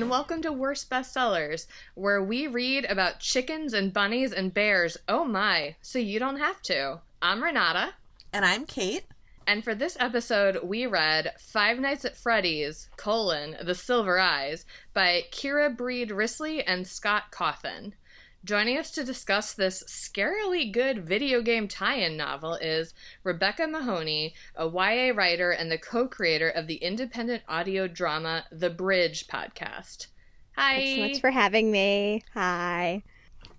and welcome to Worst Bestsellers, where we read about chickens and bunnies and bears. Oh my, so you don't have to. I'm Renata. And I'm Kait. And for this episode, we read Five Nights at Freddy's, colon, The Silver Eyes, by Kira Breed Wrisley and Scott Cawthon. Joining us to discuss this scarily good video game tie in novel is Rebecca Mahoney, a YA writer and the co creator of the independent audio drama The Bridge podcast. Hi. Thanks so much for having me. Hi.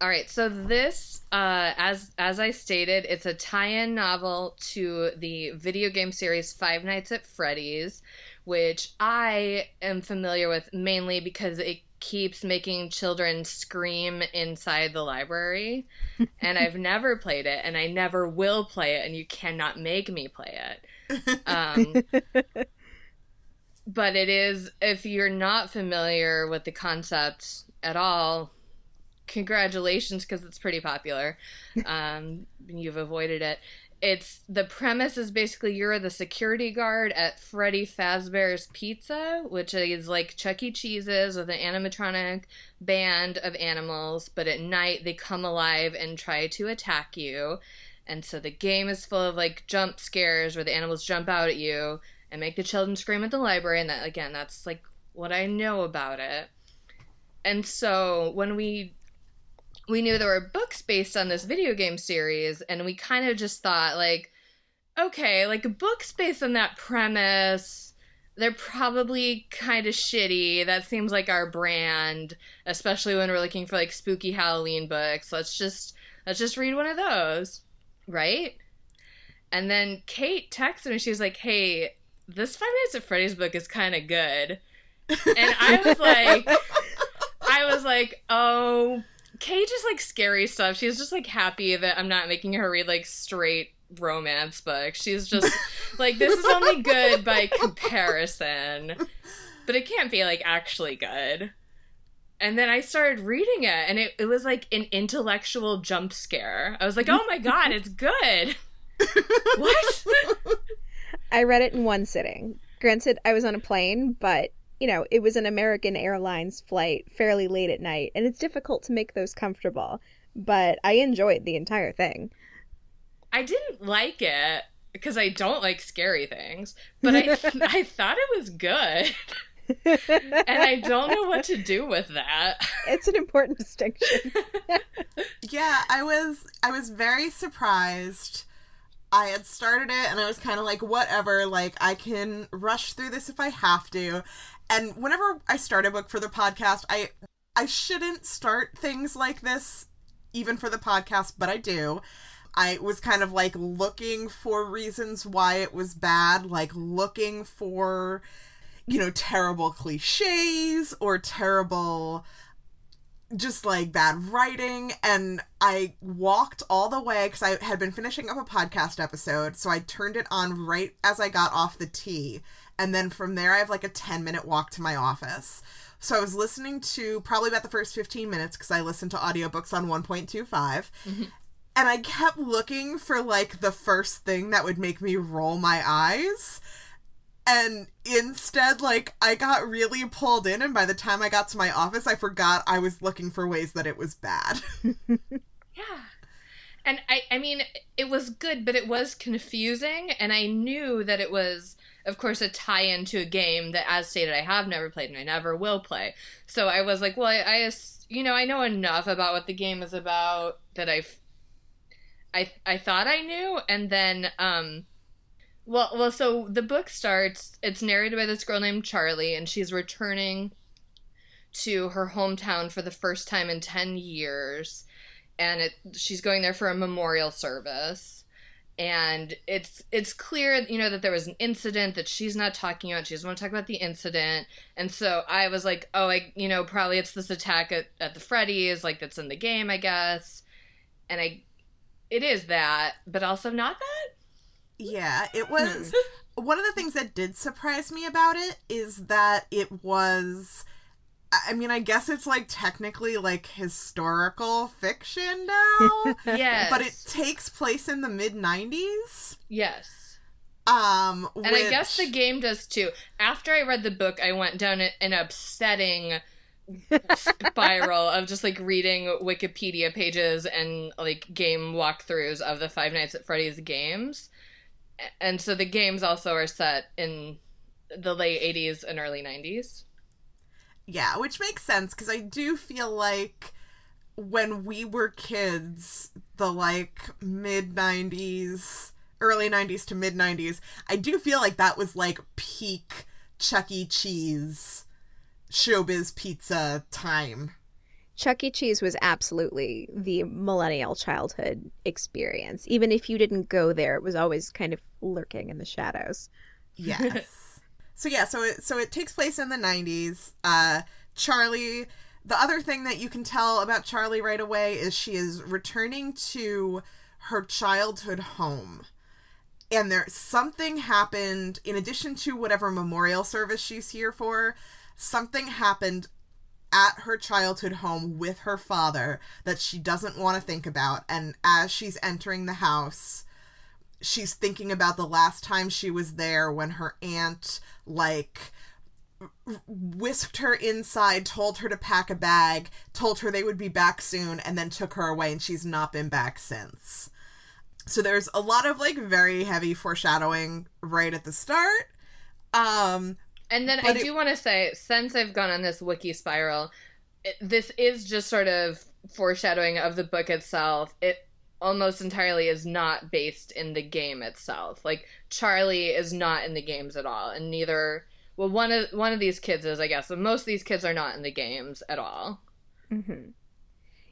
All right, so this, uh, as as I stated, it's a tie-in novel to the video game series Five Nights at Freddy's, which I am familiar with mainly because it keeps making children scream inside the library. and I've never played it, and I never will play it, and you cannot make me play it. Um, but it is, if you're not familiar with the concept at all, congratulations because it's pretty popular. Um, you've avoided it it's the premise is basically you're the security guard at Freddy Fazbear's Pizza, which is like Chuck E. Cheese's with an animatronic band of animals, but at night they come alive and try to attack you. And so the game is full of like jump scares where the animals jump out at you and make the children scream at the library. And that, again, that's like what I know about it. And so when we we knew there were books based on this video game series, and we kind of just thought, like, okay, like books based on that premise, they're probably kind of shitty. That seems like our brand, especially when we're looking for like spooky Halloween books. Let's just let's just read one of those, right? And then Kait texted me. She was like, "Hey, this Five Nights at Freddy's book is kind of good," and I was like, I was like, "Oh Kay just like scary stuff. She's just like happy that I'm not making her read like straight romance books. She's just like this is only good by comparison. But it can't be like actually good. And then I started reading it and it, it was like an intellectual jump scare. I was like, oh my god, it's good. what? I read it in one sitting. Granted, I was on a plane, but you know, it was an American Airlines flight fairly late at night, and it's difficult to make those comfortable. But I enjoyed the entire thing. I didn't like it because I don't like scary things, but I I thought it was good. and I don't know what to do with that. It's an important distinction. yeah, I was I was very surprised. I had started it and I was kind of like whatever, like I can rush through this if I have to and whenever I start a book for the podcast, I I shouldn't start things like this even for the podcast, but I do. I was kind of like looking for reasons why it was bad, like looking for you know, terrible clichés or terrible just like bad writing and i walked all the way because i had been finishing up a podcast episode so i turned it on right as i got off the T and then from there I have like a 10 minute walk to my office. So I was listening to probably about the first 15 minutes because I listened to audiobooks on 1.25. Mm-hmm. And I kept looking for like the first thing that would make me roll my eyes. And instead, like, I got really pulled in, and by the time I got to my office, I forgot I was looking for ways that it was bad. yeah. And I, I mean, it was good, but it was confusing, and I knew that it was of course, a tie in to a game that, as stated, I have never played and I never will play. So I was like, well, I, I you know, I know enough about what the game is about that I've, I, I thought I knew, and then, um, well, well, so the book starts. It's narrated by this girl named Charlie, and she's returning to her hometown for the first time in ten years, and it she's going there for a memorial service and it's it's clear you know that there was an incident that she's not talking about. She doesn't want to talk about the incident. And so i was like oh i you know probably it's this attack at, at the freddy's like that's in the game i guess. And i it is that but also not that? Yeah it hmm. was one of the things that did surprise me about it is that it was I mean, I guess it's like technically like historical fiction now. yes. But it takes place in the mid 90s. Yes. Um, and. I guess the game does too. After I read the book, I went down an upsetting spiral of just like reading Wikipedia pages and like game walkthroughs of the Five Nights at Freddy's games. And so the games also are set in the late 80s and early 90s. Yeah, which makes sense because I do feel like when we were kids, the like mid 90s, early 90s to mid 90s, I do feel like that was like peak Chuck E. Cheese showbiz pizza time. Chuck E. Cheese was absolutely the millennial childhood experience. Even if you didn't go there, it was always kind of lurking in the shadows. Yes. so yeah, so it so it takes place in the 90s. Uh Charlie the other thing that you can tell about Charlie right away is she is returning to her childhood home. And there something happened in addition to whatever memorial service she's here for, something happened at her childhood home with her father that she doesn't want to think about and as she's entering the house she's thinking about the last time she was there when her aunt like whisked her inside, told her to pack a bag, told her they would be back soon, and then took her away, and she's not been back since. So there's a lot of like very heavy foreshadowing right at the start. Um, and then I it, do want to say, since I've gone on this wiki spiral, it, this is just sort of foreshadowing of the book itself. It almost entirely is not based in the game itself. Like Charlie is not in the games at all, and neither well, one of one of these kids is, I guess, most of these kids are not in the games at all. Mm-hmm.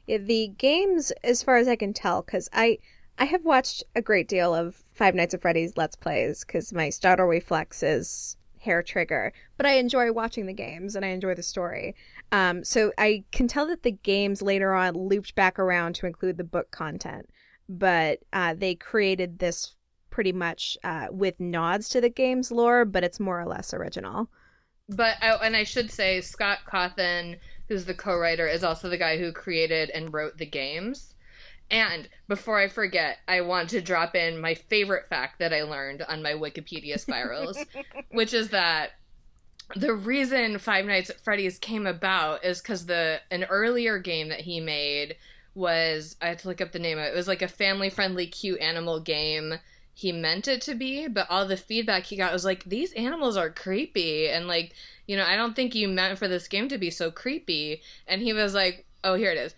Yeah, the games, as far as I can tell, because I I have watched a great deal of Five Nights at Freddy's Let's Plays because my startle reflex is hair trigger, but I enjoy watching the games and I enjoy the story. Um, so I can tell that the games later on looped back around to include the book content, but uh, they created this pretty much uh, with nods to the game's lore, but it's more or less original. But oh, and I should say Scott Cawthon, who's the co-writer, is also the guy who created and wrote the games. And before I forget, I want to drop in my favorite fact that I learned on my Wikipedia spirals, which is that the reason Five Nights at Freddy's came about is because the an earlier game that he made was I had to look up the name of it. It was like a family friendly, cute animal game he meant it to be, but all the feedback he got was like, these animals are creepy. And like, you know, I don't think you meant for this game to be so creepy. And he was like, oh, here it is.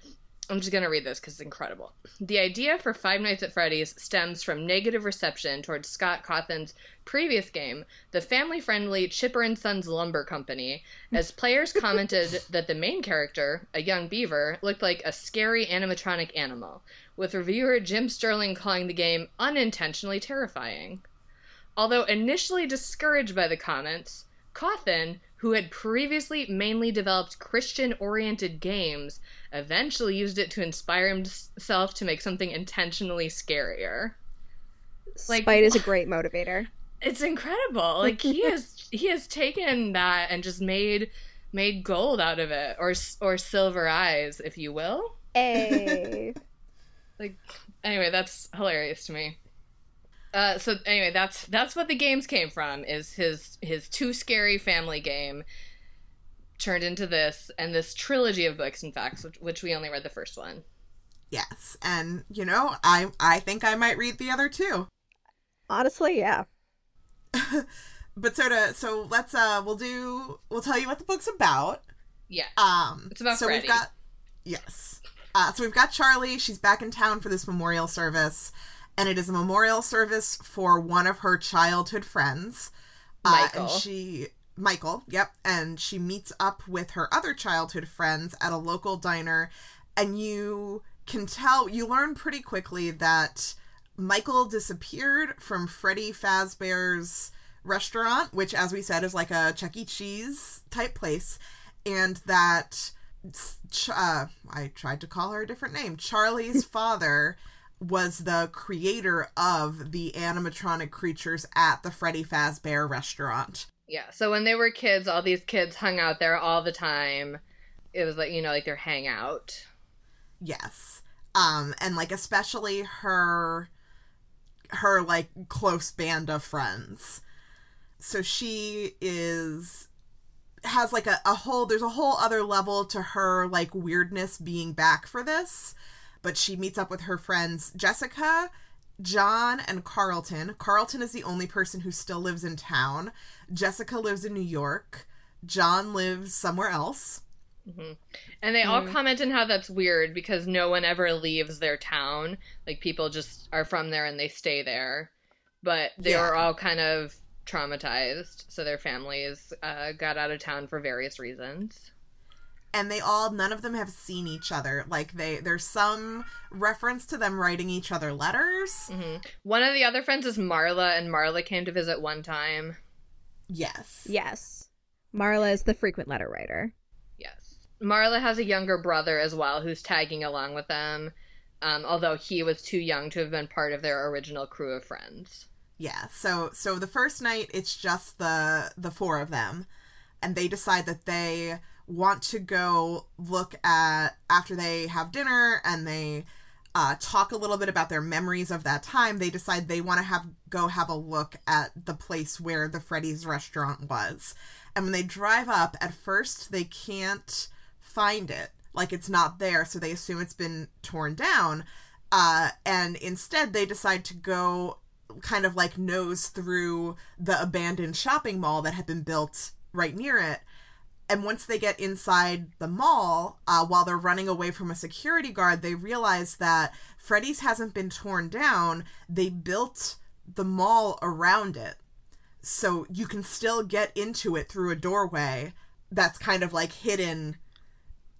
I'm just going to read this because it's incredible. The idea for Five Nights at Freddy's stems from negative reception towards Scott Cawthon's previous game, the family friendly Chipper and Sons Lumber Company, as players commented that the main character, a young beaver, looked like a scary animatronic animal with reviewer Jim Sterling calling the game unintentionally terrifying. Although initially discouraged by the comments, Cawthon, who had previously mainly developed Christian oriented games, eventually used it to inspire himself to make something intentionally scarier. Like, Spite is a great motivator. It's incredible. Like he has he has taken that and just made made gold out of it or or silver eyes, if you will. Hey. Like anyway, that's hilarious to me. Uh, so anyway, that's that's what the games came from. Is his his too scary family game turned into this and this trilogy of books, in fact, which, which we only read the first one. Yes, and you know, I I think I might read the other two. Honestly, yeah. but sort of, so let's uh, we'll do we'll tell you what the book's about. Yeah. Um. It's about so Freddy. we've got yes. Uh, so we've got Charlie. She's back in town for this memorial service, and it is a memorial service for one of her childhood friends. Uh, Michael. and she Michael, yep, and she meets up with her other childhood friends at a local diner, and you can tell you learn pretty quickly that Michael disappeared from Freddy Fazbear's restaurant, which, as we said, is like a Chuck E. Cheese type place, and that uh, I tried to call her a different name. Charlie's father was the creator of the animatronic creatures at the Freddy Fazbear restaurant. Yeah, so when they were kids, all these kids hung out there all the time. It was like, you know, like their hangout. Yes. Um and like especially her her like close band of friends. So she is has like a, a whole there's a whole other level to her like weirdness being back for this but she meets up with her friends jessica john and carlton carlton is the only person who still lives in town jessica lives in new york john lives somewhere else And they all comment on how that's weird because no one ever leaves their town. Like people just are from there and they stay there. But they Yeah. were all kind of traumatized, so their families uh, got out of town for various reasons. And they all none of them have seen each other like they there's some reference to them writing each other letters hmm One of the other friends is Marla, and Marla came to visit one time. yes Yes. Marla is the frequent letter writer. Yes. Marla has a younger brother as well who's tagging along with them, um, although he was too young to have been part of their original crew of friends. Yeah, so so the first night it's just the the four of them and they decide that they want to go look at after they have dinner and they uh, talk a little bit about their memories of that time. They decide they want to have go have a look at the place where the Freddy's restaurant was. And when they drive up, at first they can't find it. Like it's not there, so they assume it's been torn down. Uh, and instead they decide to go kind of like nose through the abandoned shopping mall that had been built right near it. And once they get inside the mall, uh, while they're running away from a security guard, they realize that Freddy's hasn't been torn down. They built the mall around it. So you can still get into it through a doorway that's kind of like hidden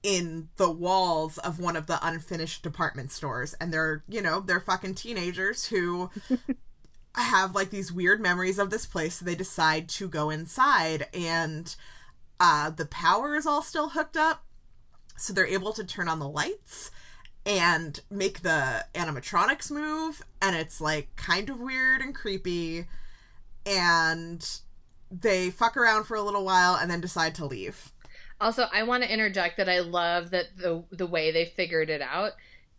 in the walls of one of the unfinished department stores. And they're, you know, they're fucking teenagers who have like these weird memories of this place so they decide to go inside and uh the power is all still hooked up so they're able to turn on the lights and make the animatronics move and it's like kind of weird and creepy. And they fuck around for a little while and then decide to leave. Also, I want to interject that I love that the the way they figured it out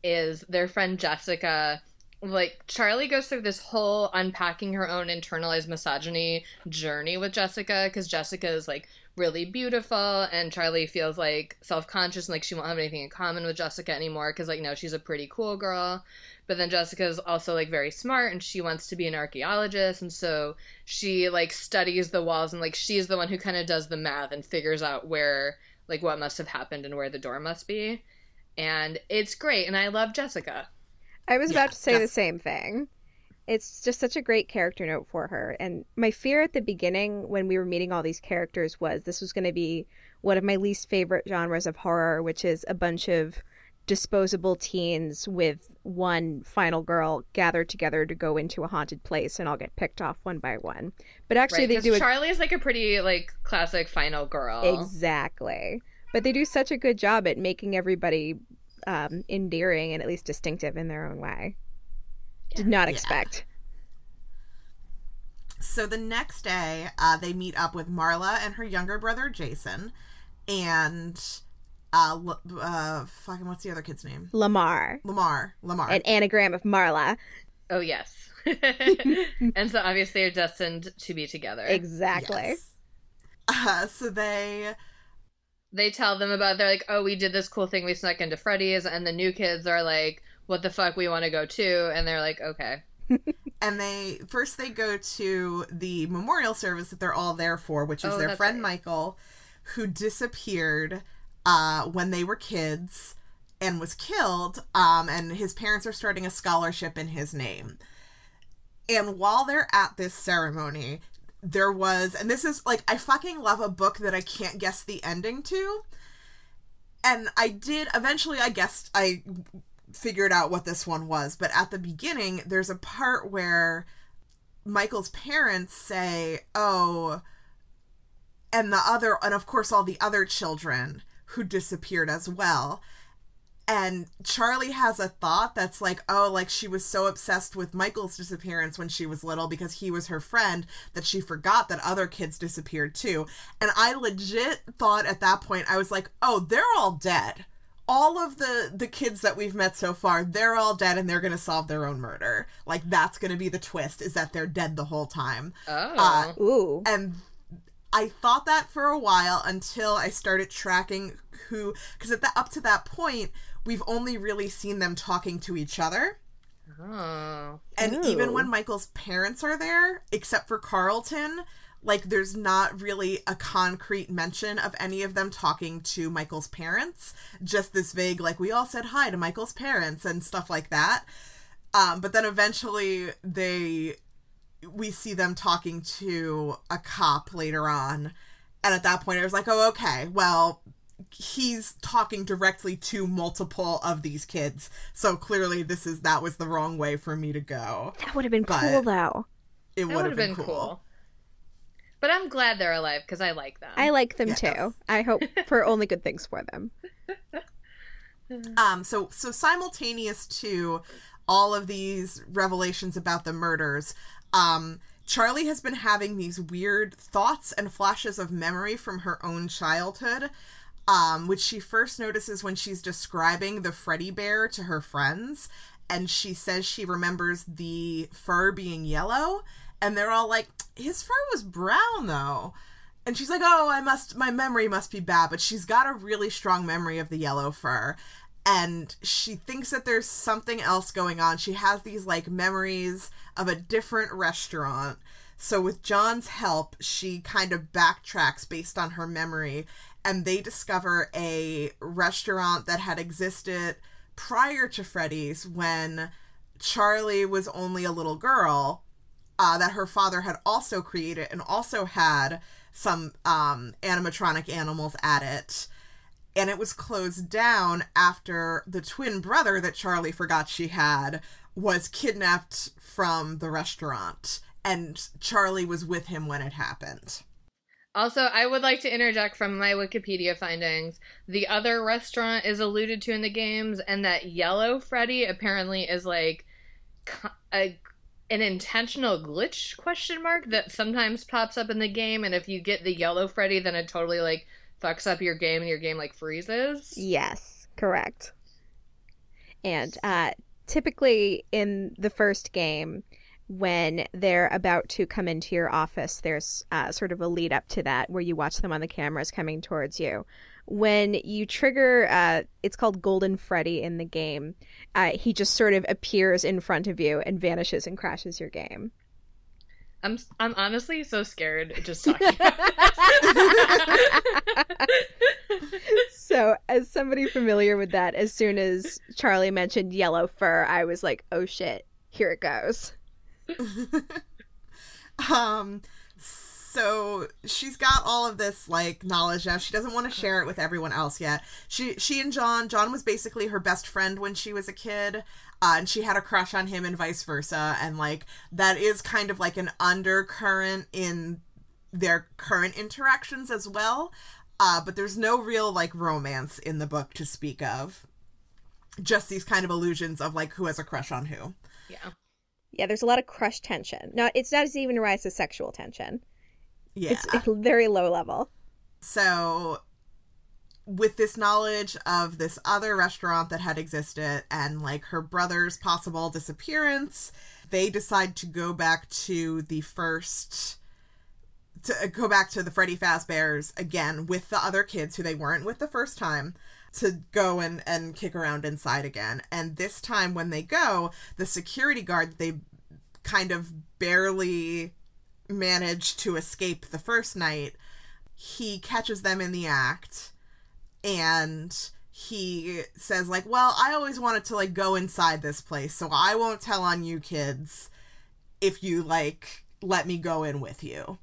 is their friend Jessica like Charlie goes through this whole unpacking her own internalized misogyny journey with Jessica because Jessica is like really beautiful and Charlie feels like self-conscious and like she won't have anything in common with Jessica anymore because like no she's a pretty cool girl. But then Jessica is also like very smart and she wants to be an archaeologist and so she like studies the walls and like she's the one who kind of does the math and figures out where like what must have happened and where the door must be. And it's great and I love Jessica. I was Yeah, about to say the same thing. It's just such a great character note for her. And my fear at the beginning when we were meeting all these characters was this was going to be one of my least favorite genres of horror, which is a bunch of disposable teens with one final girl gathered together to go into a haunted place and all get picked off one by one. But actually, right they do a Charlie is like a pretty like classic final girl Exactly. But they do such a good job at making everybody um, endearing and at least distinctive in their own way. Did not Yeah. expect. So the next day, uh, they meet up with Marla and her younger brother Jason, and uh, uh, fucking what's the other kid's name? Lamar, Lamar. Lamar. an anagram of Marla. oh yes and so obviously they're destined to be together Exactly. Yes. Uh, so they, they tell them about they're like oh we did this cool thing we snuck into freddy's and the new kids are like what the fuck we want to go to and they're like okay and they first they go to the memorial service that they're all there for, which is Oh, their friend right. Michael, who disappeared uh, when they were kids and was killed. Um, and his parents are starting a scholarship in his name. And while they're at this ceremony, there was, and this is like, I fucking love a book that I can't guess the ending to. And I did, eventually, I guessed, I figured out what this one was. But at the beginning, there's a part where Michael's parents say, Oh, and the other, and of course, all the other children who disappeared as well. And Charlie has a thought that's like, oh, like she was so obsessed with Michael's disappearance when she was little because he was her friend that she forgot that other kids disappeared too. And I legit thought at that point, I was like, oh, they're all dead. All of the the kids that we've met so far, they're all dead and they're going to solve their own murder. Like that's going to be the twist is that they're dead the whole time. oh Uh, Ooh. And I thought that for a while until I started tracking who, because at that up to that point, we've only really seen them talking to each other. Oh. And even when Michael's parents are there, except for Carlton, like there's not really a concrete mention of any of them talking to Michael's parents. Just this vague, like, we all said hi to Michael's parents and stuff like that. Um, but then eventually they we see them talking to a cop later on. And at that point I was like, oh okay, well he's talking directly to multiple of these kids. So clearly this is that was the wrong way for me to go. That would have been But- cool though. It would have been, been cool. cool. But I'm glad they're alive because I like them. I like them Yes. too. I hope for only good things for them. Um, so so simultaneous to all of these revelations about the murders, um, Charlie has been having these weird thoughts and flashes of memory from her own childhood, um, which she first notices when she's describing the Freddy bear to her friends, and she says she remembers the fur being yellow, and they're all like, "His fur was brown though." And she's like, "Oh, I must my memory must be bad, but she's got a really strong memory of the yellow fur." And she thinks that there's something else going on. She has these like memories of a different restaurant. So with John's help, she kind of backtracks based on her memory and they discover a restaurant that had existed prior to Freddy's when Charlie was only a little girl uh, that her father had also created and also had some um, animatronic animals at it. And it was closed down after the twin brother that Charlie forgot she had was kidnapped from the restaurant. And Charlie was with him when it happened. Also, I would like to interject from my Wikipedia findings. The other restaurant is alluded to in the games, and that yellow Freddy apparently is like a an intentional glitch question mark that sometimes pops up in the game, and if you get the yellow Freddy, then it totally like fucks up your game, and your game like freezes. Yes, correct. And uh, typically in the first game, when they're about to come into your office, there's uh, sort of a lead up to that where you watch them on the cameras coming towards you. When you trigger, uh, it's called Golden Freddy in the game, uh, he just sort of appears in front of you and vanishes and crashes your game. I'm I'm honestly so scared just talking. about this. so, as somebody familiar with that, as soon as Charlie mentioned yellow fur, I was like, oh shit, here it goes. um so she's got all of this like knowledge now she doesn't want to share it with everyone else yet she she and john john was basically her best friend when she was a kid uh, and she had a crush on him and vice versa and like that is kind of like an undercurrent in their current interactions as well uh, but there's no real like romance in the book to speak of just these kind of illusions of like who has a crush on who yeah. Yeah, there's a lot of crush tension. Not, it's not even a rise to sexual tension. Yeah It's, very low level. So, with this knowledge of this other restaurant that had existed and like her brother's possible disappearance, they decide to go back to the first. To uh, go back to the Freddy Fazbear's again with the other kids who they weren't with the first time to go and, and kick around inside again. And this time when they go, the security guard they kind of barely managed to escape the first night he catches them in the act and he says like well i always wanted to like go inside this place so i won't tell on you kids if you like let me go in with you.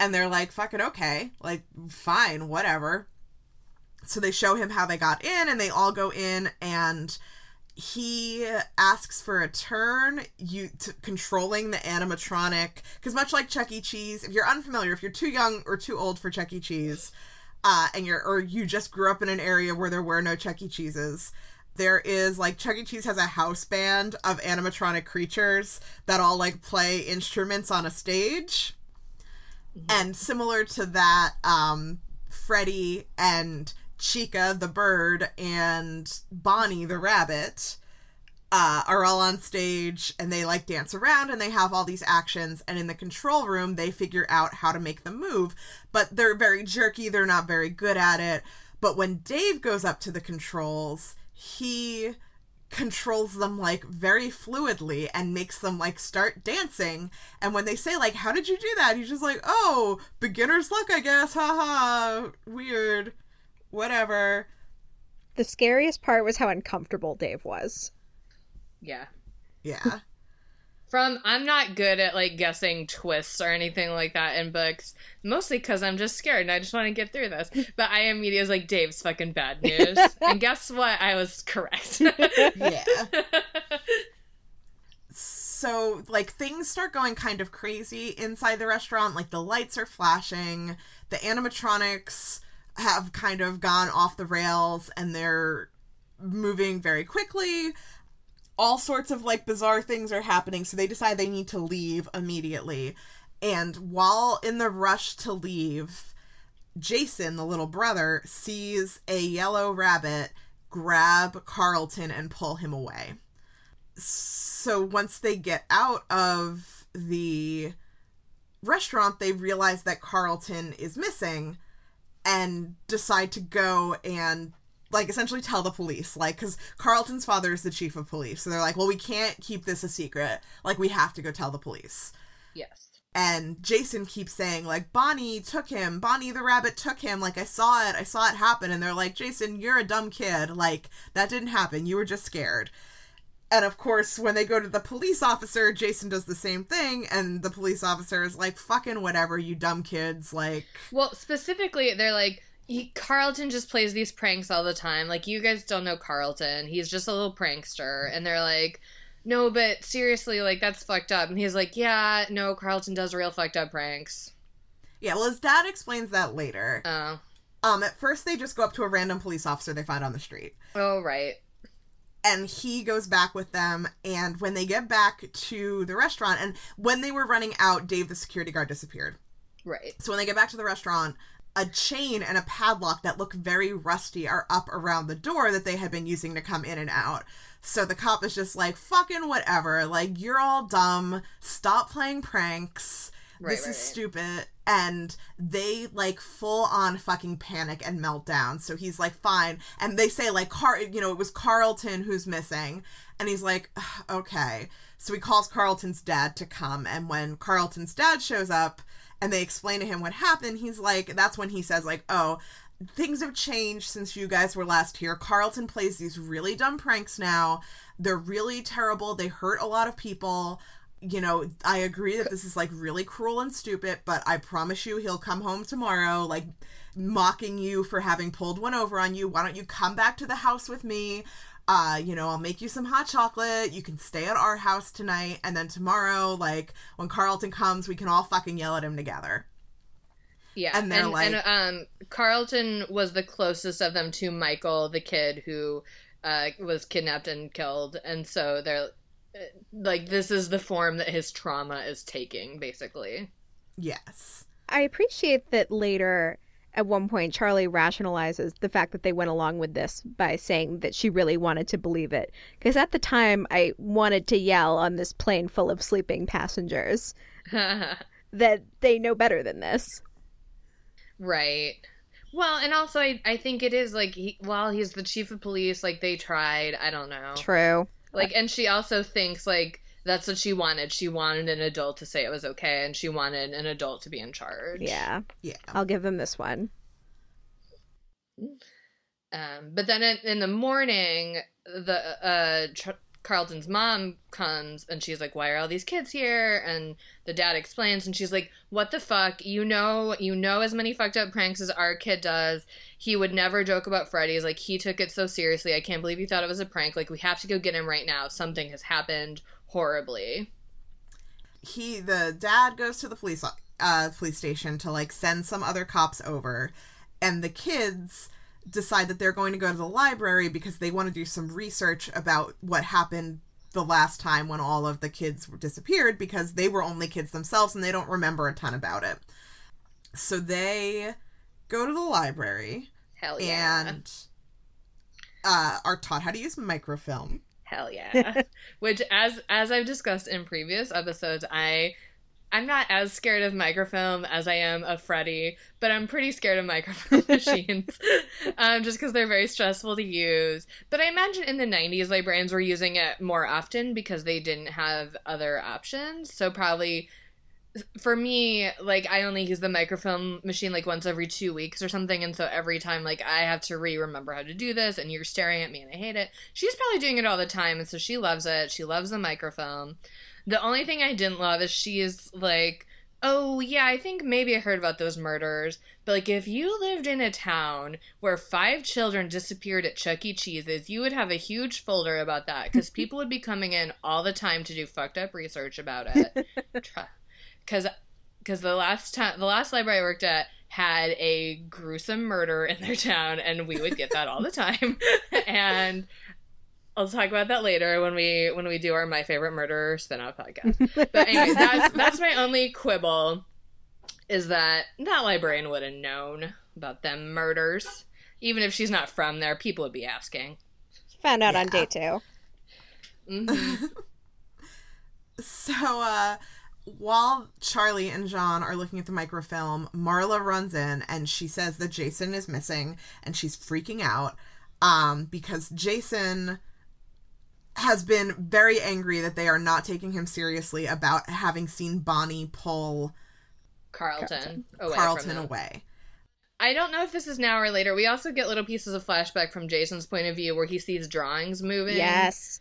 And they're like fucking okay like fine whatever. So they show him how they got in and they all go in and he asks for a turn you to controlling the animatronic because much like chuck e. Cheese if you're unfamiliar if you're too young or too old for chuck e. Cheese uh, and you're or you just grew up in an area where there were no chuck e. Cheeses there is like chuck e. Cheese has a house band of animatronic creatures that all like play instruments on a stage. And similar to that um freddy and chica the bird and bonnie the rabbit uh, are all on stage and they like dance around and they have all these actions. And in the control room, they figure out how to make them move, but they're very jerky. They're not very good at it. But when Dave goes up to the controls, he controls them like very fluidly and makes them like start dancing. And when they say like, "How did you do that?" He's just like, "Oh, beginner's luck, I guess." Haha, weird. Whatever. The scariest part was how uncomfortable Dave was. Yeah. Yeah. From I'm not good at like guessing twists or anything like that in books, mostly because I'm just scared and I just want to get through this. But I immediately was like, Dave's fucking bad news. and guess what? I was correct. yeah. So, like, things start going kind of crazy inside the restaurant. Like, the lights are flashing, the animatronics have kind of gone off the rails and they're moving very quickly. All sorts of like bizarre things are happening, so they decide they need to leave immediately. And while in the rush to leave, Jason, the little brother, sees a yellow rabbit grab Carlton and pull him away. So once they get out of the restaurant, they realize that Carlton is missing and decide to go and like essentially tell the police like because carlton's father is the chief of police so they're like well we can't keep this a secret. Like we have to go tell the police. Yes. and jason keeps saying like bonnie took him. Bonnie the rabbit took him. Like i saw it. I saw it happen. And they're like jason you're a dumb kid. Like that didn't happen. You were just scared and of course when they go to the police officer jason does the same thing and the police officer is like fucking whatever you dumb kids like Well, specifically, they're like, he, Carlton just plays these pranks all the time. Like, you guys don't know Carlton. He's just a little prankster. And they're like, no, but seriously, like, that's fucked up. And he's like, yeah, no, Carlton does real fucked up pranks. yeah well his dad explains that later Oh. Um, at first they just go up to a random police officer they find on the street. Oh, right. And he goes back with them, and when they get back to the restaurant, and when they were running out, Dave the security guard disappeared. Right. So when they get back to the restaurant, a chain and a padlock that look very rusty are up around the door that they had been using to come in and out. So the cop is just like, fucking whatever. Like, you're all dumb. Stop playing pranks. Right, this right, is right. stupid. And they like full on fucking panic and meltdown. So he's like, fine. And they say, like, Car, you know, it was Carlton who's missing. And he's like, okay. So he calls Carlton's dad to come. And when Carlton's dad shows up and they explain to him what happened, he's like, that's when he says, like, oh, things have changed since you guys were last here. Carlton plays these really dumb pranks now. They're really terrible. They hurt a lot of people. You know, I agree that this is like really cruel and stupid, but I promise you he'll come home tomorrow, like mocking you for having pulled one over on you. Why don't you come back to the house with me? Uh, you know, I'll make you some hot chocolate. You can stay at our house tonight, and then tomorrow, like when Carlton comes, we can all fucking yell at him together. Yeah. And they're like- and, um, Carlton was the closest of them to Michael, the kid who uh, was kidnapped and killed. And so they're like, this is the form that his trauma is taking, basically. Yes. I appreciate that later, at one point, Charlie rationalizes the fact that they went along with this by saying that she really wanted to believe it. Because at the time, I wanted to yell on this plane full of sleeping passengers that they know better than this. Right. Well, and also I, I think it is like he, while he's the chief of police, like they tried. I don't know. True. Like, and she also thinks like that's what she wanted. She wanted an adult to say it was okay, and she wanted an adult to be in charge. Yeah. Yeah. I'll give them this one. Um, but then in, in the morning, the uh, Ch- Carlton's mom comes and she's like, "Why are all these kids here?" And the dad explains, and she's like, "What the fuck? You know, you know as many fucked up pranks as our kid does. He would never joke about Freddy's. Like he took it so seriously. I can't believe you thought it was a prank. Like we have to go get him right now. Something has happened horribly." he the dad goes to the police uh police station to like send some other cops over and the kids decide that they're going to go to the library because they want to do some research about what happened the last time when all of the kids disappeared because they were only kids themselves and they don't remember a ton about it so they go to the library Hell yeah! and uh, are taught how to use microfilm Hell yeah. Which as as I've discussed in previous episodes, I I'm not as scared of microfilm as I am of Freddy, but I'm pretty scared of microfilm machines, um, just because they're very stressful to use. But I imagine in the 90s, librarians were using it more often because they didn't have other options. So probably for me, like I only use the microfilm machine like once every two weeks or something, and so every time like I have to re-remember how to do this, and you're staring at me and I hate it. She's probably doing it all the time, and so she loves it. She loves the microfilm. The only thing I didn't love is she is like, oh yeah, I think maybe I heard about those murders, but like if you lived in a town where five children disappeared at Chuck E. Cheese's, you would have a huge folder about that because people would be coming in all the time to do fucked up research about it. Because because the last time the last library I worked at had a gruesome murder in their town and we would get that all the time and I'll talk about that later when we when we do our my favorite murder spin-off podcast. But anyway, that's that's my only quibble is that that librarian would have known about them murders. Even if she's not from there, people would be asking. Found out on day 2 hmm So, uh, while Charlie and John are looking at the microfilm, Marla runs in and she says that Jason is missing and she's freaking out um, because Jason has been very angry that they are not taking him seriously about having seen Bonnie pull Carlton, away Carlton them. away. I don't know if this is now or later. We also get little pieces of flashback from Jason's point of view where he sees drawings moving. Yes.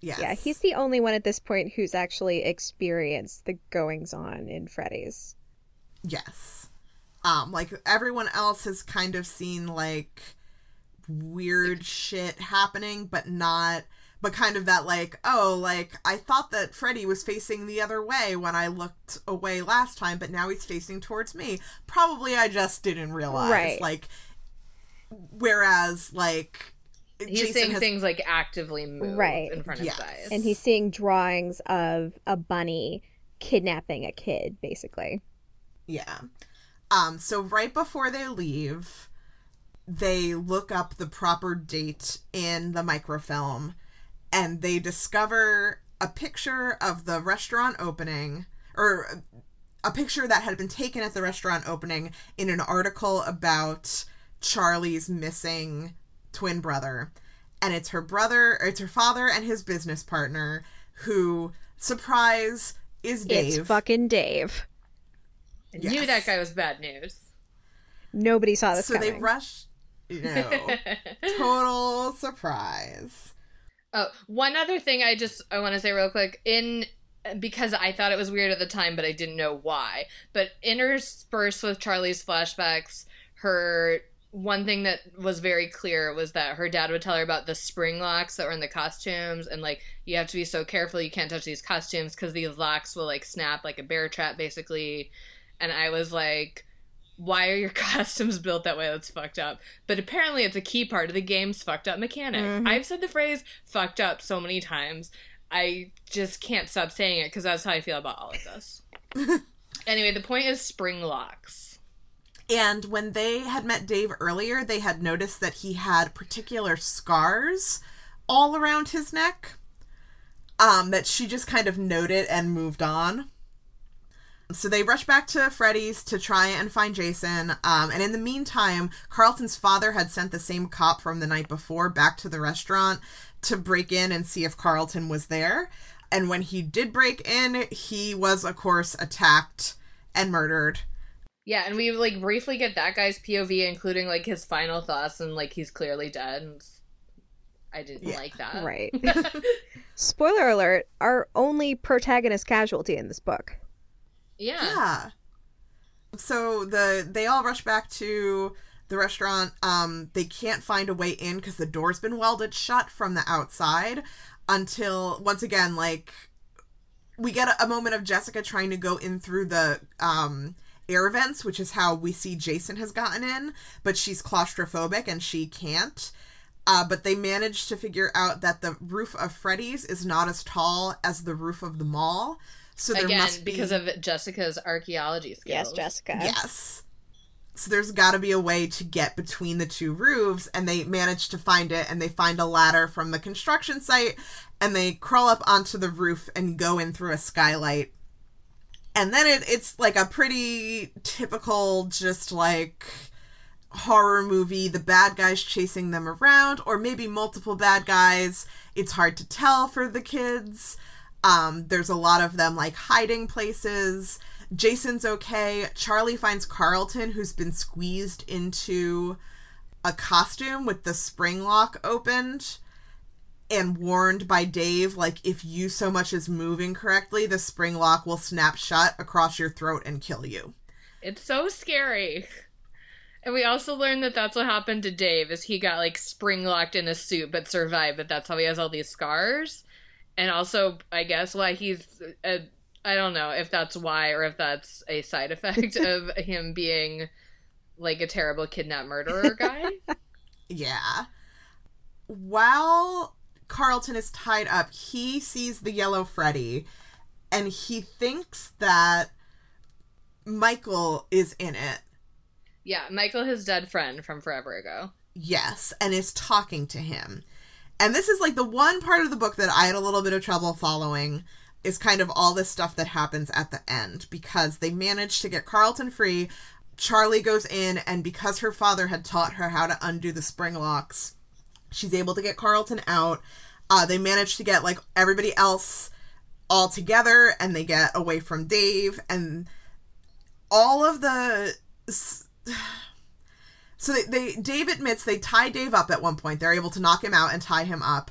Yes. Yeah, he's the only one at this point who's actually experienced the goings on in Freddy's. Yes. Um, like everyone else has kind of seen like weird shit happening, but not but kind of that like, oh, like I thought that Freddy was facing the other way when I looked away last time, but now he's facing towards me. Probably I just didn't realize. Right. Like whereas like He's Jason seeing has- things like actively move Right. in front Yes. of his eyes. And he's seeing drawings of a bunny kidnapping a kid, basically. Yeah. Um, so right before they leave, they look up the proper date in the microfilm and they discover a picture of the restaurant opening or a picture that had been taken at the restaurant opening in an article about Charlie's missing twin brother. And it's her brother, or it's her father and his business partner who surprise is Dave. It's fucking Dave. I knew that guy was bad news. Nobody saw this so coming. they rush no total surprise Oh, one other thing I just I want to say real quick in because I thought it was weird at the time, but I didn't know why. But interspersed with Charlie's flashbacks, her one thing that was very clear was that her dad would tell her about the spring locks that were in the costumes, and like you have to be so careful you can't touch these costumes because these locks will like snap like a bear trap, basically. And I was like, why are your costumes built that way? That's fucked up. But apparently, it's a key part of the game's fucked up mechanic. Mhm. I've said the phrase fucked up so many times. I just can't stop saying it because that's how I feel about all of this. anyway, the point is spring locks. and when they had met dave earlier they had noticed that he had particular scars all around his neck um that she just kind of noted and moved on so they rush back to Freddy's to try and find Jason. Um, and in the meantime, Carlton's father had sent the same cop from the night before back to the restaurant to break in and see if Carlton was there. And when he did break in, he was, of course, attacked and murdered. Yeah, and we like briefly get that guy's POV, including like his final thoughts, and like he's clearly dead. And I didn't Yeah, like that. Right. Spoiler alert, our only protagonist casualty in this book. Yeah. Yeah. So the they all rush back to the restaurant. Um, they can't find a way in because the door's been welded shut from the outside. Until once again, like we get a, a moment of Jessica trying to go in through the um air vents, which is how we see Jason has gotten in, but she's claustrophobic and she can't. Uh, but they managed to figure out that the roof of Freddy's is not as tall as the roof of the mall. So there Again, must be because of Jessica's archaeology skills. Yes, Jessica. Yes. So there's got to be a way to get between the two roofs, and they manage to find it, and they find a ladder from the construction site, and they crawl up onto the roof and go in through a skylight. And then it, it's like a pretty typical, just like horror movie. The bad guys chasing them around, or maybe multiple bad guys. It's hard to tell for the kids. Um, there's a lot of them like hiding places. Jason's okay. Charlie finds Carlton, who's been squeezed into a costume with the spring lock opened and warned by Dave, like, if you so much as move incorrectly, the spring lock will snap shut across your throat and kill you. It's so scary. And we also learned that that's what happened to Dave, is he got like spring locked in a suit but survived, but that's how he has all these scars. And also, I guess why he's a I don't know if that's why or if that's a side effect of him being like a terrible kidnap murderer guy. yeah. While Carlton is tied up, he sees the yellow Freddy and he thinks that Michael is in it. Yeah, Michael, his dead friend from forever ago. Yes, and is talking to him. And this is like the one part of the book that I had a little bit of trouble following is kind of all this stuff that happens at the end because they manage to get Carlton free. Charlie goes in, and because her father had taught her how to undo the spring locks, she's able to get Carlton out. Uh, they manage to get like everybody else all together, and they get away from Dave, and all of the. So they, they Dave admits they tie Dave up at one point. They're able to knock him out and tie him up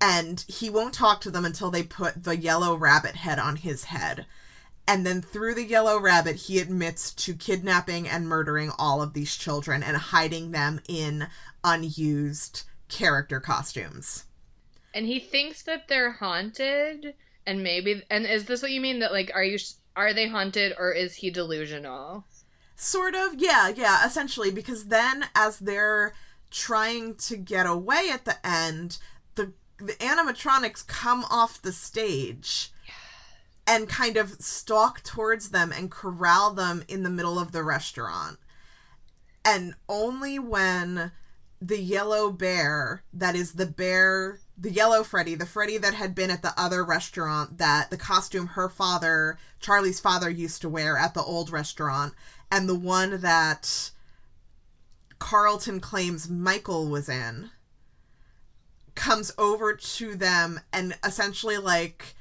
and he won't talk to them until they put the yellow rabbit head on his head. And then through the yellow rabbit, he admits to kidnapping and murdering all of these children and hiding them in unused character costumes. And he thinks that they're haunted, and maybe. And is this what you mean? That like, are you are they haunted or is he delusional? Sort of, yeah, yeah, essentially, because then as they're trying to get away at the end, the the animatronics come off the stage and kind of stalk towards them and corral them in the middle of the restaurant. And only when the yellow bear, that is the bear, the yellow Freddy, the Freddy that had been at the other restaurant, that the costume her father, Charlie's father, used to wear at the old restaurant, and the one that Carlton claims Michael was in comes over to them and essentially like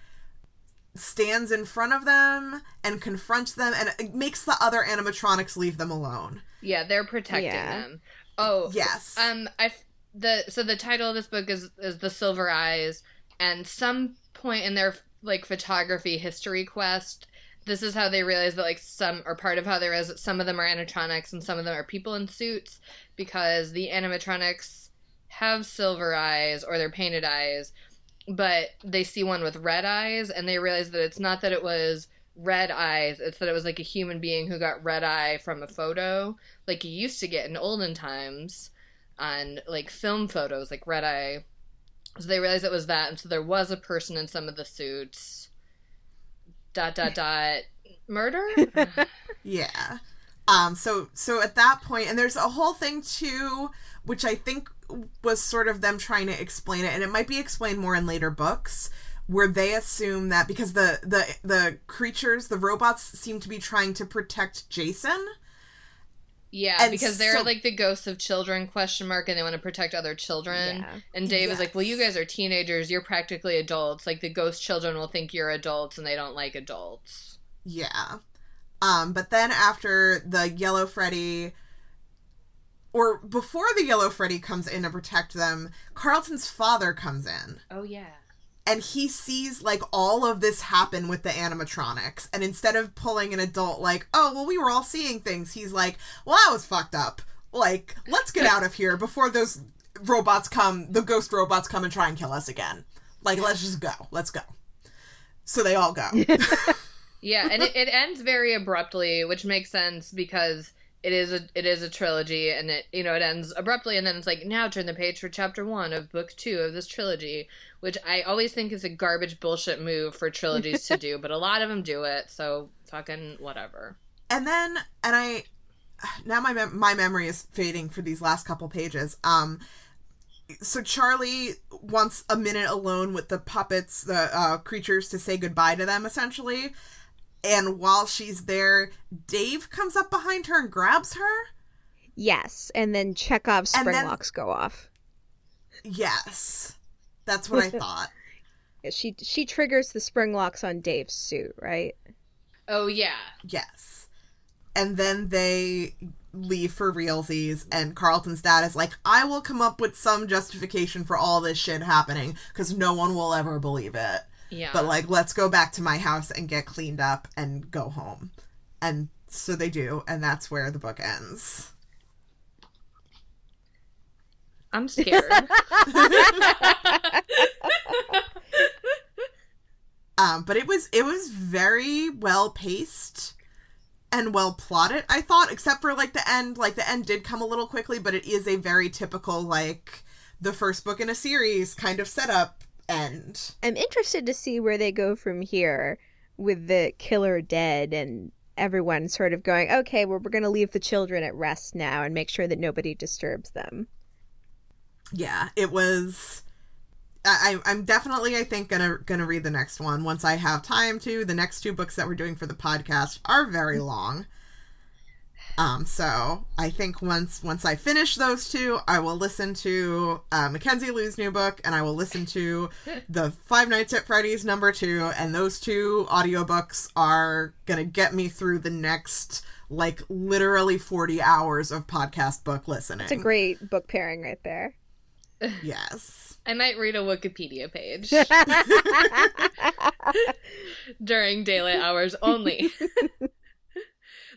stands in front of them and confronts them and makes the other animatronics leave them alone. Yeah, they're protecting yeah. them. Oh, yes. Um, I the so the title of this book is is the Silver Eyes, and some point in their like photography history quest, this is how they realize that like some or part of how they realize some of them are animatronics and some of them are people in suits because the animatronics have silver eyes or they're painted eyes, but they see one with red eyes and they realize that it's not that it was red eyes, it's that it was like a human being who got red eye from a photo, like you used to get in olden times on like film photos, like red eye. So they realized it was that, and so there was a person in some of the suits. Dot dot dot. Murder? yeah. Um. So so at that point, and there's a whole thing too, which I think was sort of them trying to explain it, and it might be explained more in later books where they assume that because the the the creatures, the robots seem to be trying to protect Jason. Yeah, and because they're so, like the ghosts of children question mark and they want to protect other children. Yeah. And Dave yes. is like, "Well, you guys are teenagers, you're practically adults. Like the ghost children will think you're adults and they don't like adults." Yeah. Um but then after the yellow Freddy or before the Yellow Freddy comes in to protect them, Carlton's father comes in. Oh yeah. And he sees like all of this happen with the animatronics. And instead of pulling an adult like, oh well we were all seeing things, he's like, Well I was fucked up. Like, let's get out of here before those robots come the ghost robots come and try and kill us again. Like, let's just go. Let's go. So they all go. yeah, and it, it ends very abruptly, which makes sense because it is a it is a trilogy and it you know it ends abruptly and then it's like now turn the page for chapter one of book two of this trilogy which i always think is a garbage bullshit move for trilogies to do but a lot of them do it so fucking whatever and then and i now my mem- my memory is fading for these last couple pages. Um, so Charlie wants a minute alone with the puppets, the uh, creatures, to say goodbye to them, essentially. And while she's there, Dave comes up behind her and grabs her. Yes, and then Chekhov's spring then- locks go off. Yes, that's what I thought. She she triggers the spring locks on Dave's suit, right? Oh yeah. Yes. And then they leave for realsies, and Carlton's dad is like, I will come up with some justification for all this shit happening, because no one will ever believe it. Yeah. But, like, let's go back to my house and get cleaned up and go home. And so they do, and that's where the book ends. I'm scared. Um, but it was it was very well paced and well plotted, I thought, except for like the end. Like the end did come a little quickly, but it is a very typical like the first book in a series kind of setup end. I'm interested to see where they go from here with the killer dead and everyone sort of going, okay, well, we're going to leave the children at rest now and make sure that nobody disturbs them. Yeah, it was. I, I- I'm definitely, I think, gonna gonna read the next one once I have time to. The next two books that we're doing for the podcast are very long. Um, so I think once once I finish those two, I will listen to uh, Mackenzie Lou's new book, and I will listen to the Five Nights at Freddy's number two, and those two audiobooks are gonna get me through the next like literally 40 hours of podcast book listening. It's a great book pairing right there. yes. I might read a Wikipedia page during daylight hours only.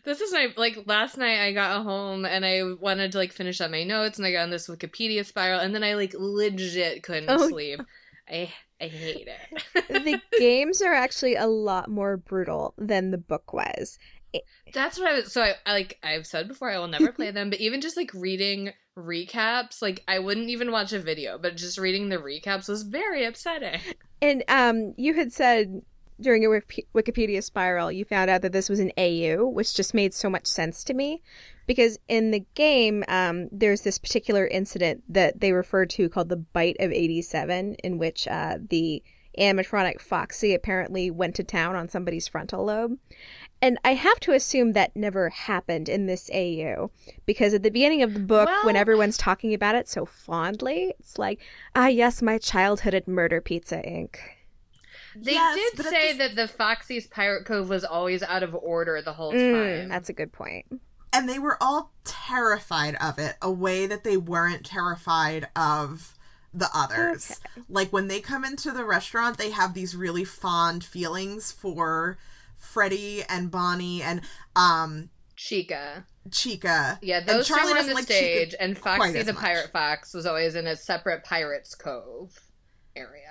This is my like last night I got home and I wanted to like finish up my notes and I got on this Wikipedia spiral and then I like legit couldn't Oh, sleep. I I hate it. the games are actually a lot more brutal than the book was. That's what I was. So I, I like I've said before, I will never play them. But even just like reading recaps, like I wouldn't even watch a video, but just reading the recaps was very upsetting. And um, you had said during your Wikipedia spiral, you found out that this was an AU, which just made so much sense to me. Because in the game, um, there's this particular incident that they refer to called the Bite of 87, in which uh, the animatronic Foxy apparently went to town on somebody's frontal lobe. And I have to assume that never happened in this AU because at the beginning of the book, when everyone's talking about it so fondly, it's like, ah, yes, my childhood at Murder Pizza Inc. They Yes, did say the- that the Foxy's Pirate Cove was always out of order the whole Mm, time. that's a good point. and they were all terrified of it a way that they weren't terrified of the others like when they come into the restaurant they have these really fond feelings for freddie and bonnie and um Chica. chica Yeah, And those two Charlie were on doesn't the like Chica stage, and quite Foxy the much. Pirate Fox was always in a separate Pirates Cove area.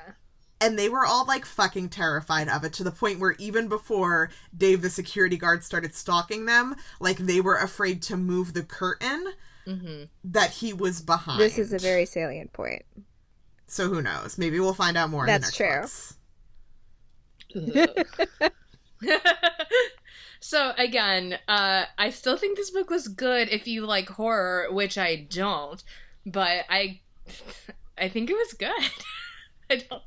And they were all like fucking terrified of it to the point where even before Dave the security guard started stalking them, like they were afraid to move the curtain hmm that he was behind. This is a very salient point. so who knows? Maybe we'll find out more. That's in the true. next books. so again, uh, I still think this book was good if you like horror, which I don't, but I, I think it was good. I don't.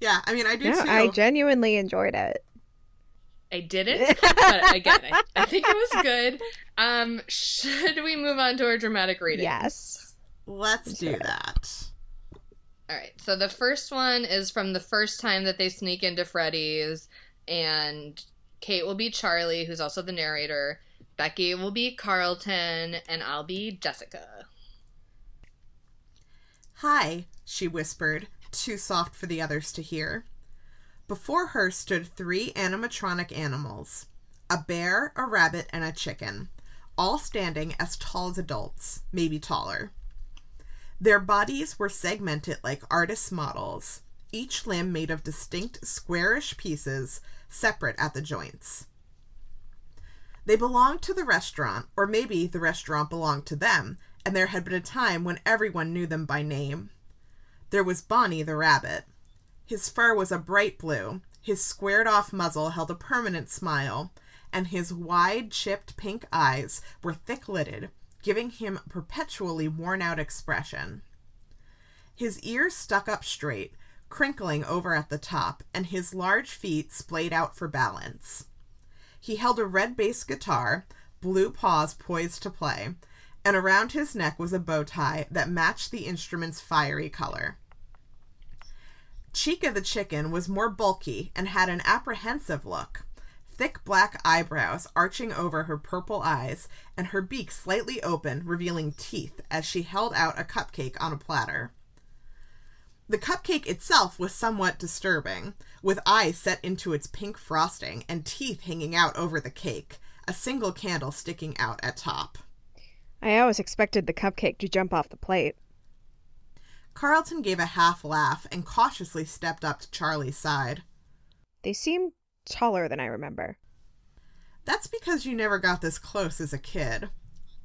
Yeah, I mean, I do No, too. I genuinely enjoyed it. I didn't, but again, I, I think it was good. Um, should we move on to our dramatic reading? Yes. Let's do that. All right. So the first one is from the first time that they sneak into Freddy's, and Kate will be Charlie, who's also the narrator. Becky will be Carlton, and I'll be Jessica. Hi, she whispered, too soft for the others to hear. Before her stood three animatronic animals a bear, a rabbit, and a chicken, all standing as tall as adults, maybe taller. Their bodies were segmented like artist models, each limb made of distinct squarish pieces, separate at the joints. They belonged to the restaurant, or maybe the restaurant belonged to them, and there had been a time when everyone knew them by name. There was Bonnie the rabbit. His fur was a bright blue, his squared off muzzle held a permanent smile, and his wide, chipped pink eyes were thick lidded, giving him a perpetually worn out expression. His ears stuck up straight, crinkling over at the top, and his large feet splayed out for balance. He held a red bass guitar, blue paws poised to play, and around his neck was a bow tie that matched the instrument's fiery color. Chica the chicken was more bulky and had an apprehensive look, thick black eyebrows arching over her purple eyes, and her beak slightly open, revealing teeth as she held out a cupcake on a platter. The cupcake itself was somewhat disturbing, with eyes set into its pink frosting and teeth hanging out over the cake, a single candle sticking out at top. I always expected the cupcake to jump off the plate. Carlton gave a half laugh and cautiously stepped up to Charlie's side. They seem taller than I remember. That's because you never got this close as a kid.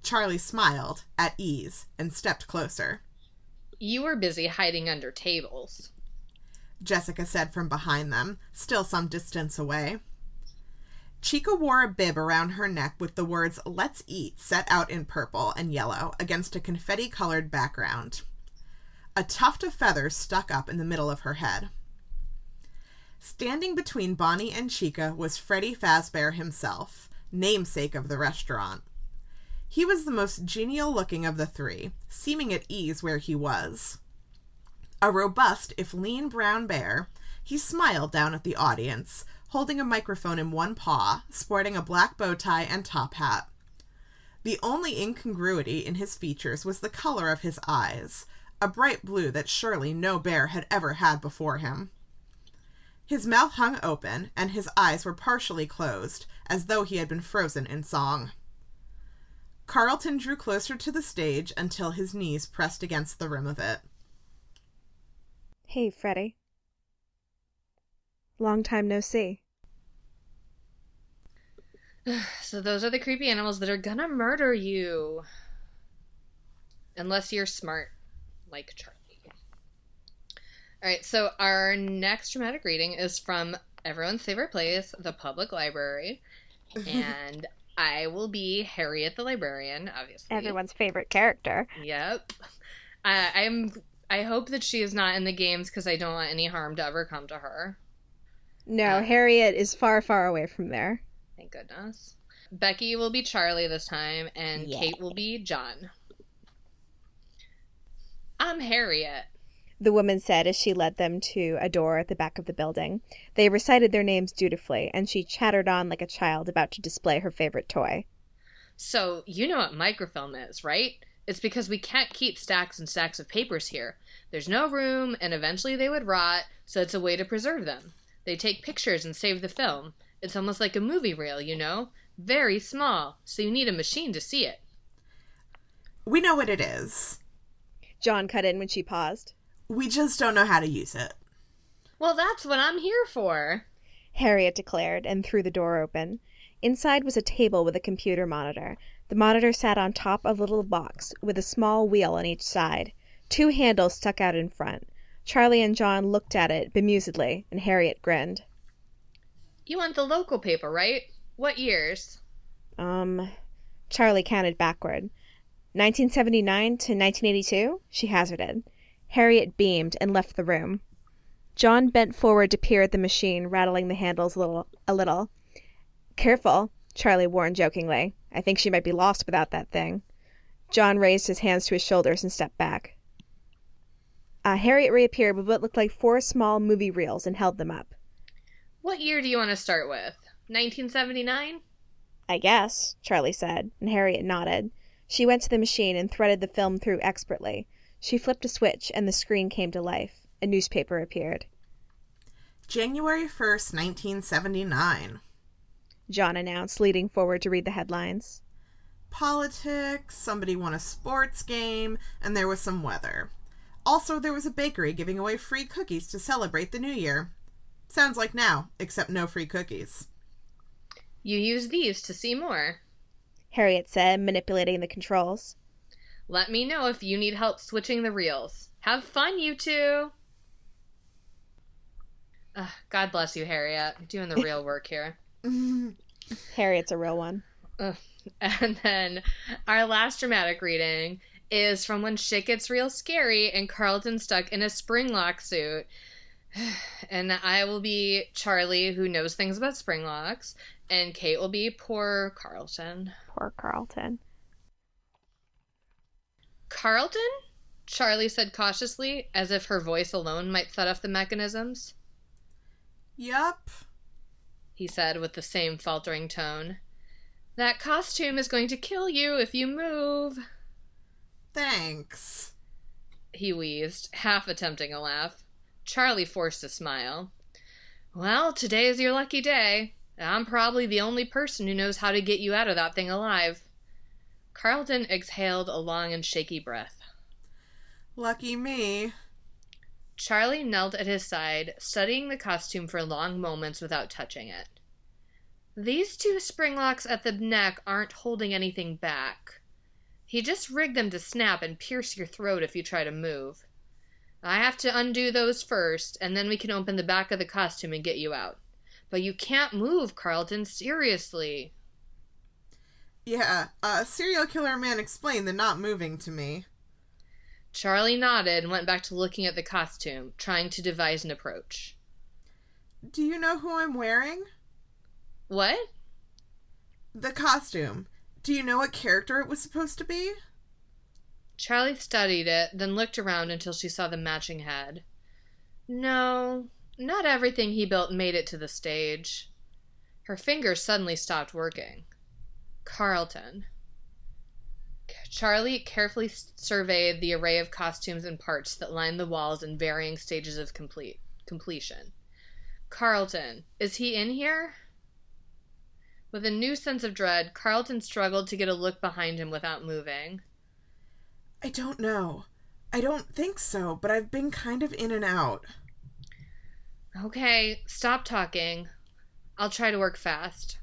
Charlie smiled, at ease, and stepped closer. You were busy hiding under tables. Jessica said from behind them, still some distance away. Chica wore a bib around her neck with the words Let's Eat set out in purple and yellow against a confetti colored background. A tuft of feathers stuck up in the middle of her head. Standing between Bonnie and Chica was Freddy Fazbear himself, namesake of the restaurant. He was the most genial looking of the three, seeming at ease where he was. A robust, if lean, brown bear, he smiled down at the audience, holding a microphone in one paw, sporting a black bow tie and top hat. The only incongruity in his features was the color of his eyes, a bright blue that surely no bear had ever had before him. His mouth hung open, and his eyes were partially closed, as though he had been frozen in song. Carlton drew closer to the stage until his knees pressed against the rim of it. Hey, Freddy. Long time no see. So those are the creepy animals that are gonna murder you. Unless you're smart, like Charlie. Alright, so our next dramatic reading is from everyone's favorite place, the public library. And I will be Harriet the librarian, obviously. Everyone's favorite character. Yep. Uh, I'm. I hope that she is not in the games because I don't want any harm to ever come to her. No, Uh, Harriet is far, far away from there. Thank goodness. Becky will be Charlie this time, and Yeah. Kate will be John. I'm Harriet. The woman said as she led them to a door at the back of the building. They recited their names dutifully, and she chattered on like a child about to display her favorite toy. So, you know what microfilm is, right? It's because we can't keep stacks and stacks of papers here. There's no room, and eventually they would rot, so it's a way to preserve them. They take pictures and save the film. It's almost like a movie reel, you know? Very small, so you need a machine to see it. We know what it is. John cut in when she paused. We just don't know how to use it. Well, that's what I'm here for. Harriet declared and threw the door open. Inside was a table with a computer monitor. The monitor sat on top of a little box with a small wheel on each side. Two handles stuck out in front. Charlie and John looked at it bemusedly, and Harriet grinned. You want the local paper, right? What years? Um, Charlie counted backward. 1979 to 1982, she hazarded. Harriet beamed and left the room. John bent forward to peer at the machine, rattling the handles a little. A little. Careful, Charlie warned jokingly. I think she might be lost without that thing. John raised his hands to his shoulders and stepped back. Uh, Harriet reappeared with what looked like four small movie reels and held them up. What year do you want to start with? 1979? I guess, Charlie said, and Harriet nodded. She went to the machine and threaded the film through expertly. She flipped a switch, and the screen came to life. A newspaper appeared. January 1st, 1979. John announced, leading forward to read the headlines. Politics, somebody won a sports game, and there was some weather. Also, there was a bakery giving away free cookies to celebrate the new year. Sounds like now, except no free cookies. You use these to see more. Harriet said, manipulating the controls. Let me know if you need help switching the reels. Have fun, you two! Ugh, God bless you, Harriet. Doing the real work here. Harriet's a real one. And then our last dramatic reading is from when shit gets real scary and Carlton's stuck in a spring lock suit. And I will be Charlie, who knows things about springlocks, and Kate will be poor Carlton. Poor Carlton. Carlton? Charlie said cautiously, as if her voice alone might set off the mechanisms. Yup. He said with the same faltering tone. That costume is going to kill you if you move. Thanks. He wheezed, half attempting a laugh. Charlie forced a smile. Well, today is your lucky day. I'm probably the only person who knows how to get you out of that thing alive. Carlton exhaled a long and shaky breath. Lucky me. Charlie knelt at his side, studying the costume for long moments without touching it. These two spring locks at the neck aren't holding anything back. He just rigged them to snap and pierce your throat if you try to move. I have to undo those first, and then we can open the back of the costume and get you out. But you can't move, Carlton, seriously. Yeah, a serial killer man explained the not moving to me. Charlie nodded and went back to looking at the costume, trying to devise an approach. Do you know who I'm wearing? What? The costume. Do you know what character it was supposed to be? Charlie studied it, then looked around until she saw the matching head. No, not everything he built made it to the stage. Her fingers suddenly stopped working. Carlton. Charlie carefully surveyed the array of costumes and parts that lined the walls in varying stages of complete completion. Carlton, is he in here? With a new sense of dread, Carlton struggled to get a look behind him without moving. I don't know. I don't think so, but I've been kind of in and out. Okay, stop talking. I'll try to work fast.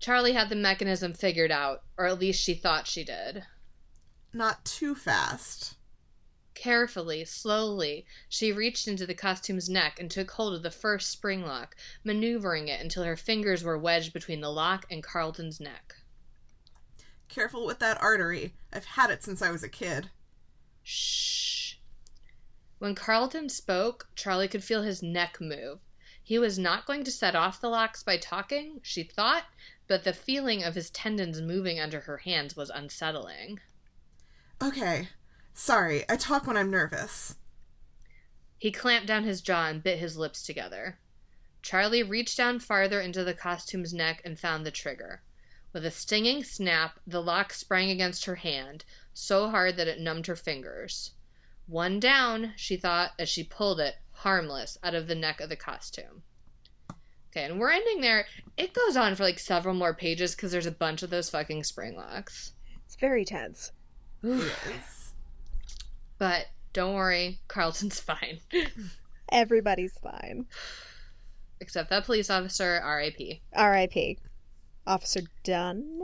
Charlie had the mechanism figured out, or at least she thought she did. Not too fast. Carefully, slowly, she reached into the costume's neck and took hold of the first spring lock, maneuvering it until her fingers were wedged between the lock and Carlton's neck. Careful with that artery. I've had it since I was a kid. Shh. When Carlton spoke, Charlie could feel his neck move. He was not going to set off the locks by talking, she thought, but the feeling of his tendons moving under her hands was unsettling. Okay. Sorry, I talk when I'm nervous. He clamped down his jaw and bit his lips together. Charlie reached down farther into the costume's neck and found the trigger. With a stinging snap, the lock sprang against her hand, so hard that it numbed her fingers. One down, she thought, as she pulled it, harmless, out of the neck of the costume. Okay, and we're ending there. It goes on for like several more pages because there's a bunch of those fucking spring locks. It's very tense. Yes. But don't worry, Carlton's fine. Everybody's fine. Except that police officer, R.I.P. R.I.P. Officer Dunn.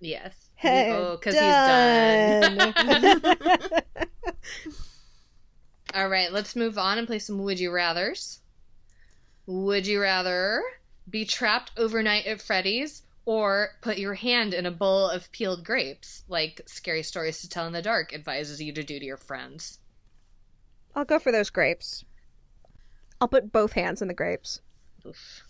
Yes. Hey, oh, because he's done. done. All right, let's move on and play some Would You Rathers. Would you rather be trapped overnight at Freddy's or put your hand in a bowl of peeled grapes, like Scary Stories to Tell in the Dark advises you to do to your friends? I'll go for those grapes. I'll put both hands in the grapes. Oof.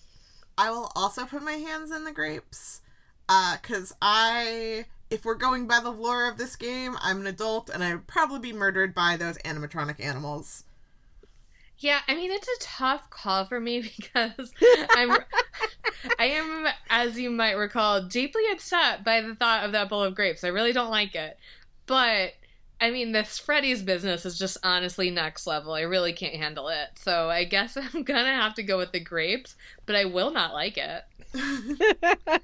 I will also put my hands in the grapes. Uh, cause I, if we're going by the lore of this game, I'm an adult and I'd probably be murdered by those animatronic animals. Yeah, I mean it's a tough call for me because I'm I am as you might recall deeply upset by the thought of that bowl of grapes. I really don't like it. But I mean this Freddy's business is just honestly next level. I really can't handle it. So I guess I'm going to have to go with the grapes, but I will not like it.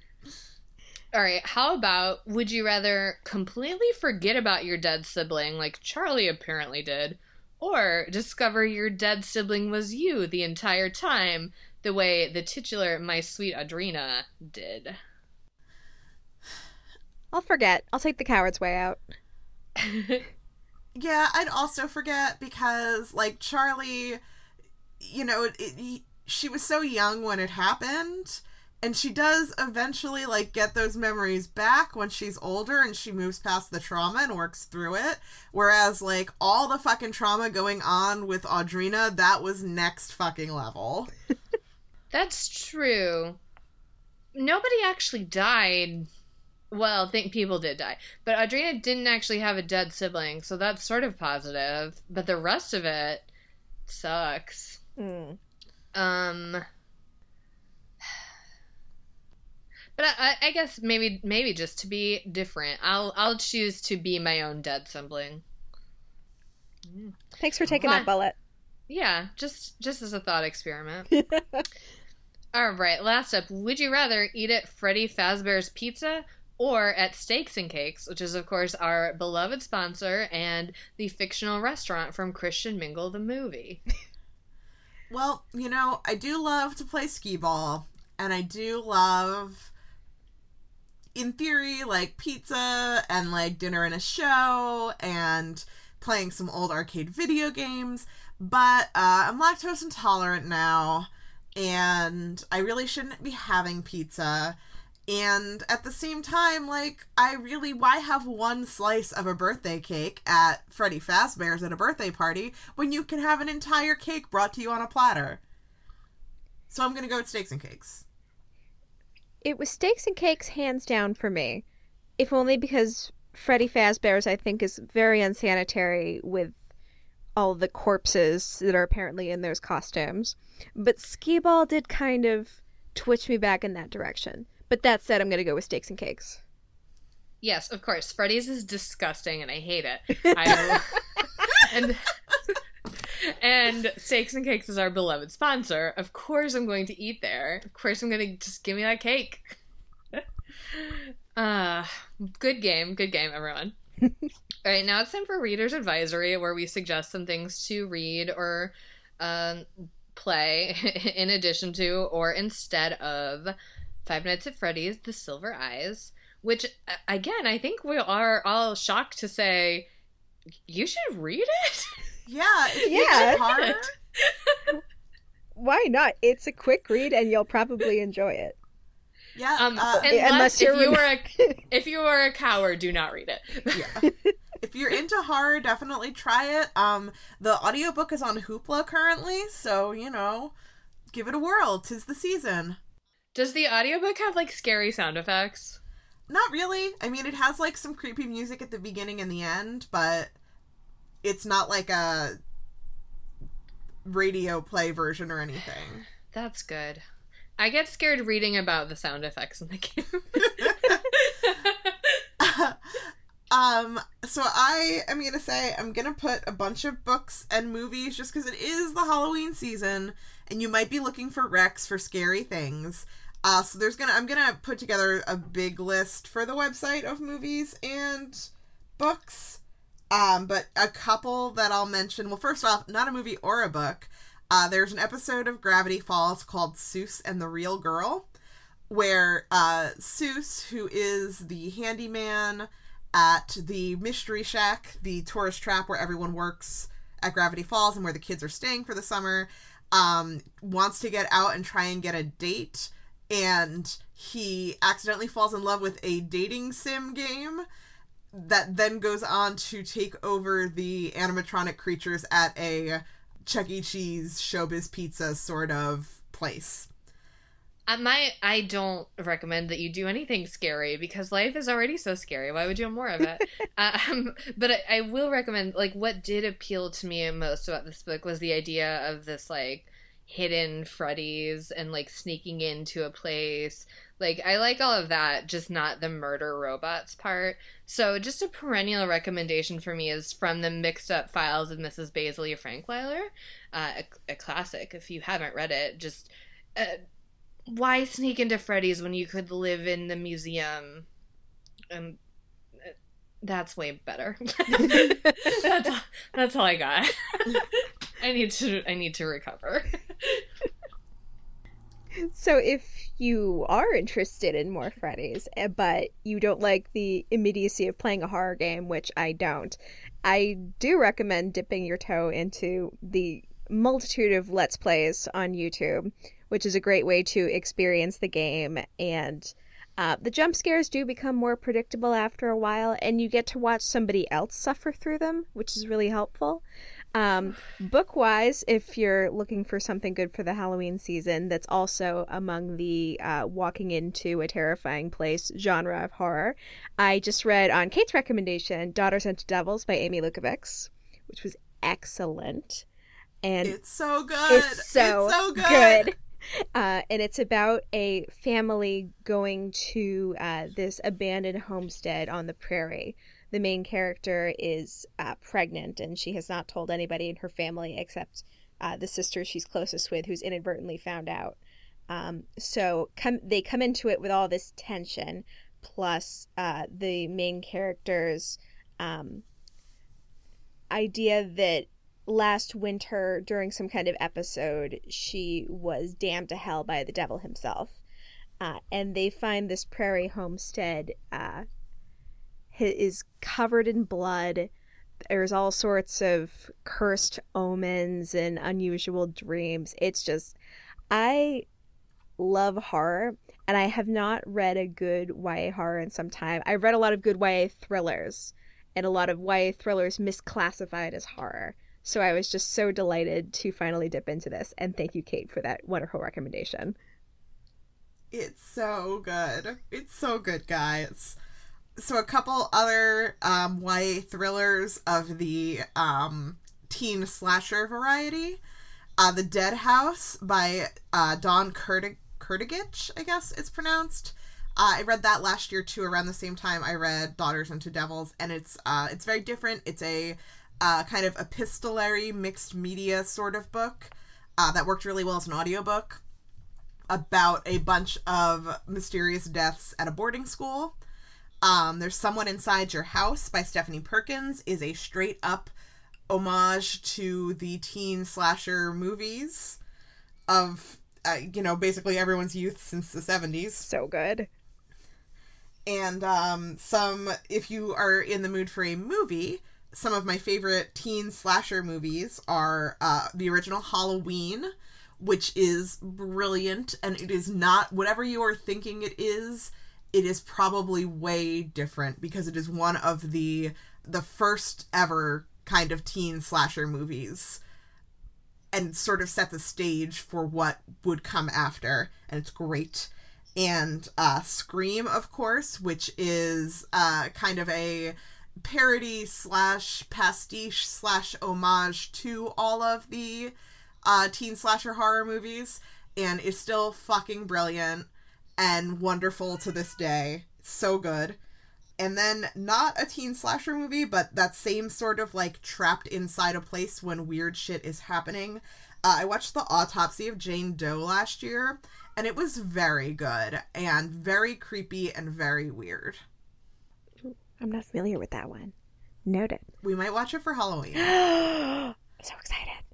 All right, how about would you rather completely forget about your dead sibling like Charlie apparently did or discover your dead sibling was you the entire time, the way the titular My Sweet Audrina did. I'll forget. I'll take the coward's way out. Yeah, I'd also forget because, like, Charlie, you know, it, it, she was so young when it happened, and she does eventually like get those memories back when she's older and she moves past the trauma and works through it whereas like all the fucking trauma going on with audrina that was next fucking level That's true. Nobody actually died. Well, I think people did die. But Audrina didn't actually have a dead sibling, so that's sort of positive. But the rest of it sucks. Mm. Um But I, I- guess maybe maybe just to be different, I'll I'll choose to be my own dead sibling. Thanks for taking that bullet. Yeah, just just as a thought experiment. All right, last up. Would you rather eat at Freddy Fazbear's Pizza or at Steaks and Cakes, which is, of course, our beloved sponsor and the fictional restaurant from Christian Mingle the movie? Well, you know, I do love to play skee ball, and I do love, in theory, like pizza and like dinner and a show and playing some old arcade video games. But uh, I'm lactose intolerant now, and I really shouldn't be having pizza. And at the same time, like, I really, why have one slice of a birthday cake at Freddy Fazbear's at a birthday party when you can have an entire cake brought to you on a platter? So I'm gonna go with steaks and cakes. It was steaks and cakes hands down for me, if only because Freddy Fazbear's I think is very unsanitary with all the corpses that are apparently in those costumes. But skee ball did kind of twitch me back in that direction. But that said, I'm gonna go with steaks and cakes. Yes, of course. Freddy's is disgusting and I hate it. I, and and Steaks and Cakes is our beloved sponsor. Of course, I'm going to eat there. Of course, I'm going to just give me that cake. uh, good game. Good game, everyone. All right, now it's time for Reader's Advisory, where we suggest some things to read or um, play in addition to or instead of Five Nights at Freddy's The Silver Eyes, which, again, I think we are all shocked to say you should read it. Yeah, Yeah. hard, Why not? It's a quick read and you'll probably enjoy it. yeah. Um, uh, unless, unless if you're you rem- a if you are a coward, do not read it. yeah. if you're into horror, definitely try it. Um, the audiobook is on Hoopla currently, so you know, give it a whirl. Tis the season. Does the audiobook have like scary sound effects? Not really. I mean, it has like some creepy music at the beginning and the end, but it's not like a radio play version or anything. That's good. I get scared reading about the sound effects in the game. um, so I am gonna say I'm gonna put a bunch of books and movies just because it is the Halloween season, and you might be looking for Rex for scary things. Uh, so there's gonna I'm gonna put together a big list for the website of movies and books. Um, but a couple that I'll mention. Well, first off, not a movie or a book. Uh, there's an episode of Gravity Falls called Soos and the Real Girl, where uh, Soos, who is the handyman at the Mystery Shack, the tourist trap where everyone works at Gravity Falls and where the kids are staying for the summer, um, wants to get out and try and get a date. And he accidentally falls in love with a dating sim game that then goes on to take over the animatronic creatures at a Chuck E. Cheese showbiz pizza sort of place. My I don't recommend that you do anything scary because life is already so scary. Why would you want more of it? um, but I, I will recommend like what did appeal to me most about this book was the idea of this like hidden Freddy's and like sneaking into a place. Like I like all of that, just not the murder robots part. So just a perennial recommendation for me is from the Mixed Up Files of Mrs. Baisley Frankweiler, uh, a, a classic. If you haven't read it, just. Uh, why sneak into Freddy's when you could live in the museum? Um, uh, that's way better. that's all, that's all I got. I need to I need to recover. So if you are interested in more Freddy's, eh, but you don't like the immediacy of playing a horror game, which I don't, I do recommend dipping your toe into the multitude of Let's Plays on YouTube which is a great way to experience the game. And uh, the jump scares do become more predictable after a while, and you get to watch somebody else suffer through them, which is really helpful. Um, book wise, if you're looking for something good for the Halloween season, that's also among the uh, walking into a terrifying place genre of horror, I just read on Kate's recommendation Daughters Unto Devils by Amy Lukavics, which was excellent. And it's so good. It's so, it's so good. good. Uh, and it's about a family going to uh, this abandoned homestead on the prairie the main character is uh, pregnant and she has not told anybody in her family except uh, the sister she's closest with, who's inadvertently found out. Um, so come, they come into it with all this tension, plus uh, the main character's um, idea that last winter, during some kind of episode, she was damned to hell by the devil himself. Uh, and they find this prairie homestead uh, is covered in blood. There's all sorts of cursed omens and unusual dreams. It's just, I love horror, and I have not read a good YA horror in some time. I've read a lot of good YA thrillers, and a lot of YA thrillers misclassified as horror. So I was just so delighted to finally dip into this, and thank you, Kate, for that wonderful recommendation. It's so good. It's so good, guys so a couple other um, YA thrillers of the um, teen slasher variety. Uh, the Dead House by uh, Dawn Kurtig- Kurtagich, I guess it's pronounced. Uh, I read that last year too, around the same time I read Daughters Unto Devils, and it's uh, it's very different. It's a uh, kind of epistolary mixed media sort of book uh, that worked really well as an audiobook about a bunch of mysterious deaths at a boarding school. Um, There's Someone Inside Your House by Stephanie Perkins is a straight up homage to the teen slasher movies of, uh, you know, basically everyone's youth since the 70s. So good. And um, some, if you are in the mood for a movie, some of my favorite teen slasher movies are uh, the original Halloween, which is brilliant, and it is not whatever you are thinking it is it is probably way different because it is one of the the first ever kind of teen slasher movies and sort of set the stage for what would come after. And it's great. And uh scream of course which is uh kind of a parody slash pastiche slash homage to all of the uh teen slasher horror movies. And is still fucking brilliant and wonderful to this day. So good. And then not a teen slasher movie, but that same sort of like trapped inside a place when weird shit is happening. Uh, I watched the autopsy of Jane Doe last year, and it was very good and very creepy and very weird. I'm not familiar with that one. Noted. We might watch it for Halloween. I'm so excited.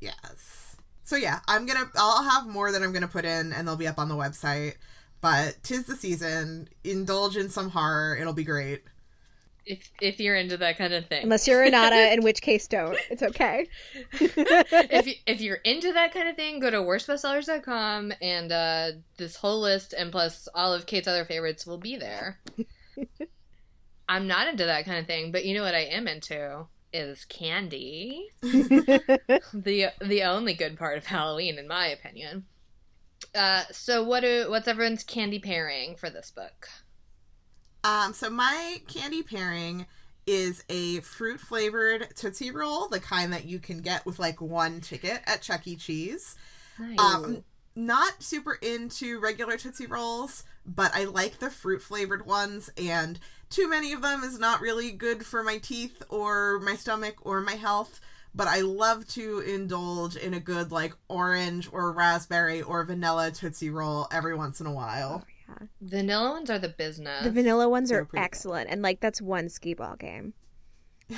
Yes. So yeah, I'm gonna I'll have more that I'm gonna put in and they'll be up on the website. But tis the season. Indulge in some horror. It'll be great. If if you're into that kind of thing. Unless you're Renata, in which case don't. It's okay. if you, if you're into that kind of thing, go to worstbestsellers.com and uh, this whole list and plus all of Kate's other favorites will be there. I'm not into that kind of thing, but you know what I am into? Is candy. the the only good part of Halloween, in my opinion. Uh, so what do what's everyone's candy pairing for this book? Um, so my candy pairing is a fruit flavored Tootsie Roll, the kind that you can get with like one ticket at Chuck E. Cheese. Nice. Um, not super into regular Tootsie Rolls, but I like the fruit flavored ones, and too many of them is not really good for my teeth or my stomach or my health. But I love to indulge in a good like orange or raspberry or vanilla Tootsie Roll every once in a while. Oh, yeah. Vanilla ones are the business. The vanilla ones are excellent, and like that's one skee ball game.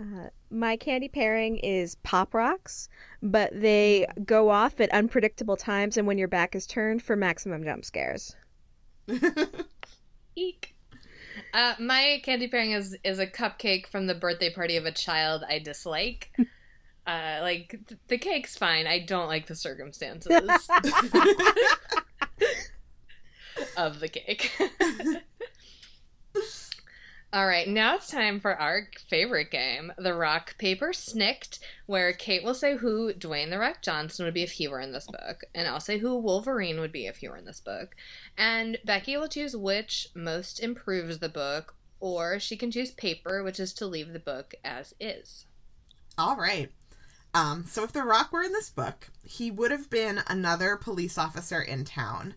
Uh, my candy pairing is Pop Rocks, but they go off at unpredictable times and when your back is turned for maximum jump scares. Eek. Uh, my candy pairing is is a cupcake from the birthday party of a child I dislike. Uh, like th- the cake's fine. I don't like the circumstances of the cake. All right, now it's time for our favorite game, the Rock Paper Snikt, where Kate will say who Dwayne the Rock Johnson would be if he were in this book, and I'll say who Wolverine would be if he were in this book. And Becky will choose which most improves the book, or she can choose paper, which is to leave the book as is. All right. Um, so if The Rock were in this book, he would have been another police officer in town.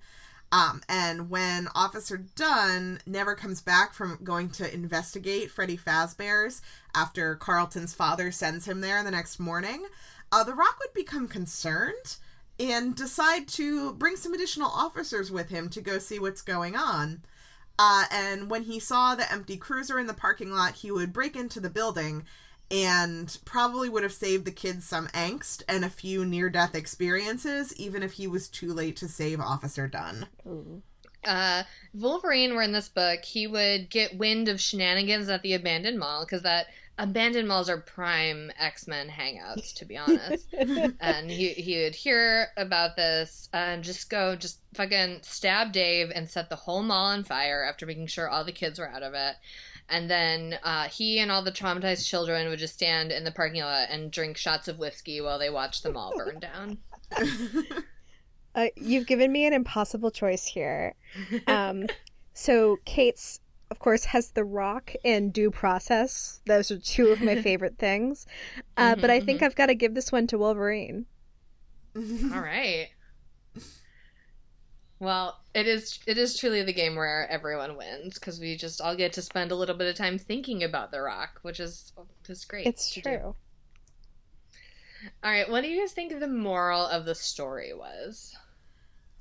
Um, and when Officer Dunn never comes back from going to investigate Freddy Fazbear's after Carlton's father sends him there the next morning, uh, The Rock would become concerned and decide to bring some additional officers with him to go see what's going on. Uh, and when he saw the empty cruiser in the parking lot, he would break into the building and probably would have saved the kids some angst and a few near death experiences, even if he was too late to save Officer Dunn. Ooh. Uh, Wolverine were in this book, he would get wind of shenanigans at the abandoned mall because that abandoned malls are prime X Men hangouts, to be honest. and he he would hear about this and just go just fucking stab Dave and set the whole mall on fire after making sure all the kids were out of it. And then uh, he and all the traumatized children would just stand in the parking lot and drink shots of whiskey while they watched them all burn down. Uh, you've given me an impossible choice here. Um, so Kait's, of course, has The Rock and Due Process. Those are two of my favorite things. Uh, but I think I've got to give this one to Wolverine. All right. Well, it is it is truly the game where everyone wins because we just all get to spend a little bit of time thinking about the Rock, which is is great. It's to do. true. All right, what do you guys think the moral of the story was?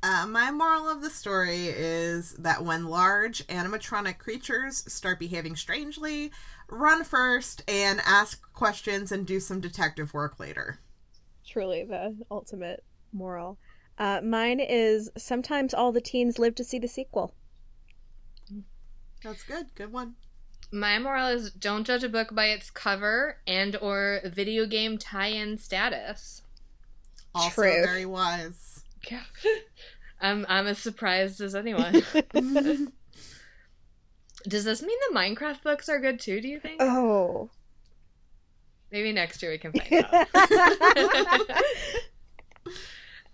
Uh, my moral of the story is that when large animatronic creatures start behaving strangely, run first and ask questions and do some detective work later. Truly the ultimate moral. Uh, mine is sometimes all the teens live to see the sequel. That's good. Good one. My moral is don't judge a book by its cover and or video game tie-in status. Also Truth. very wise. Yeah. I'm I'm as surprised as anyone. Does this mean the Minecraft books are good too, do you think? Oh. Maybe next year we can find out.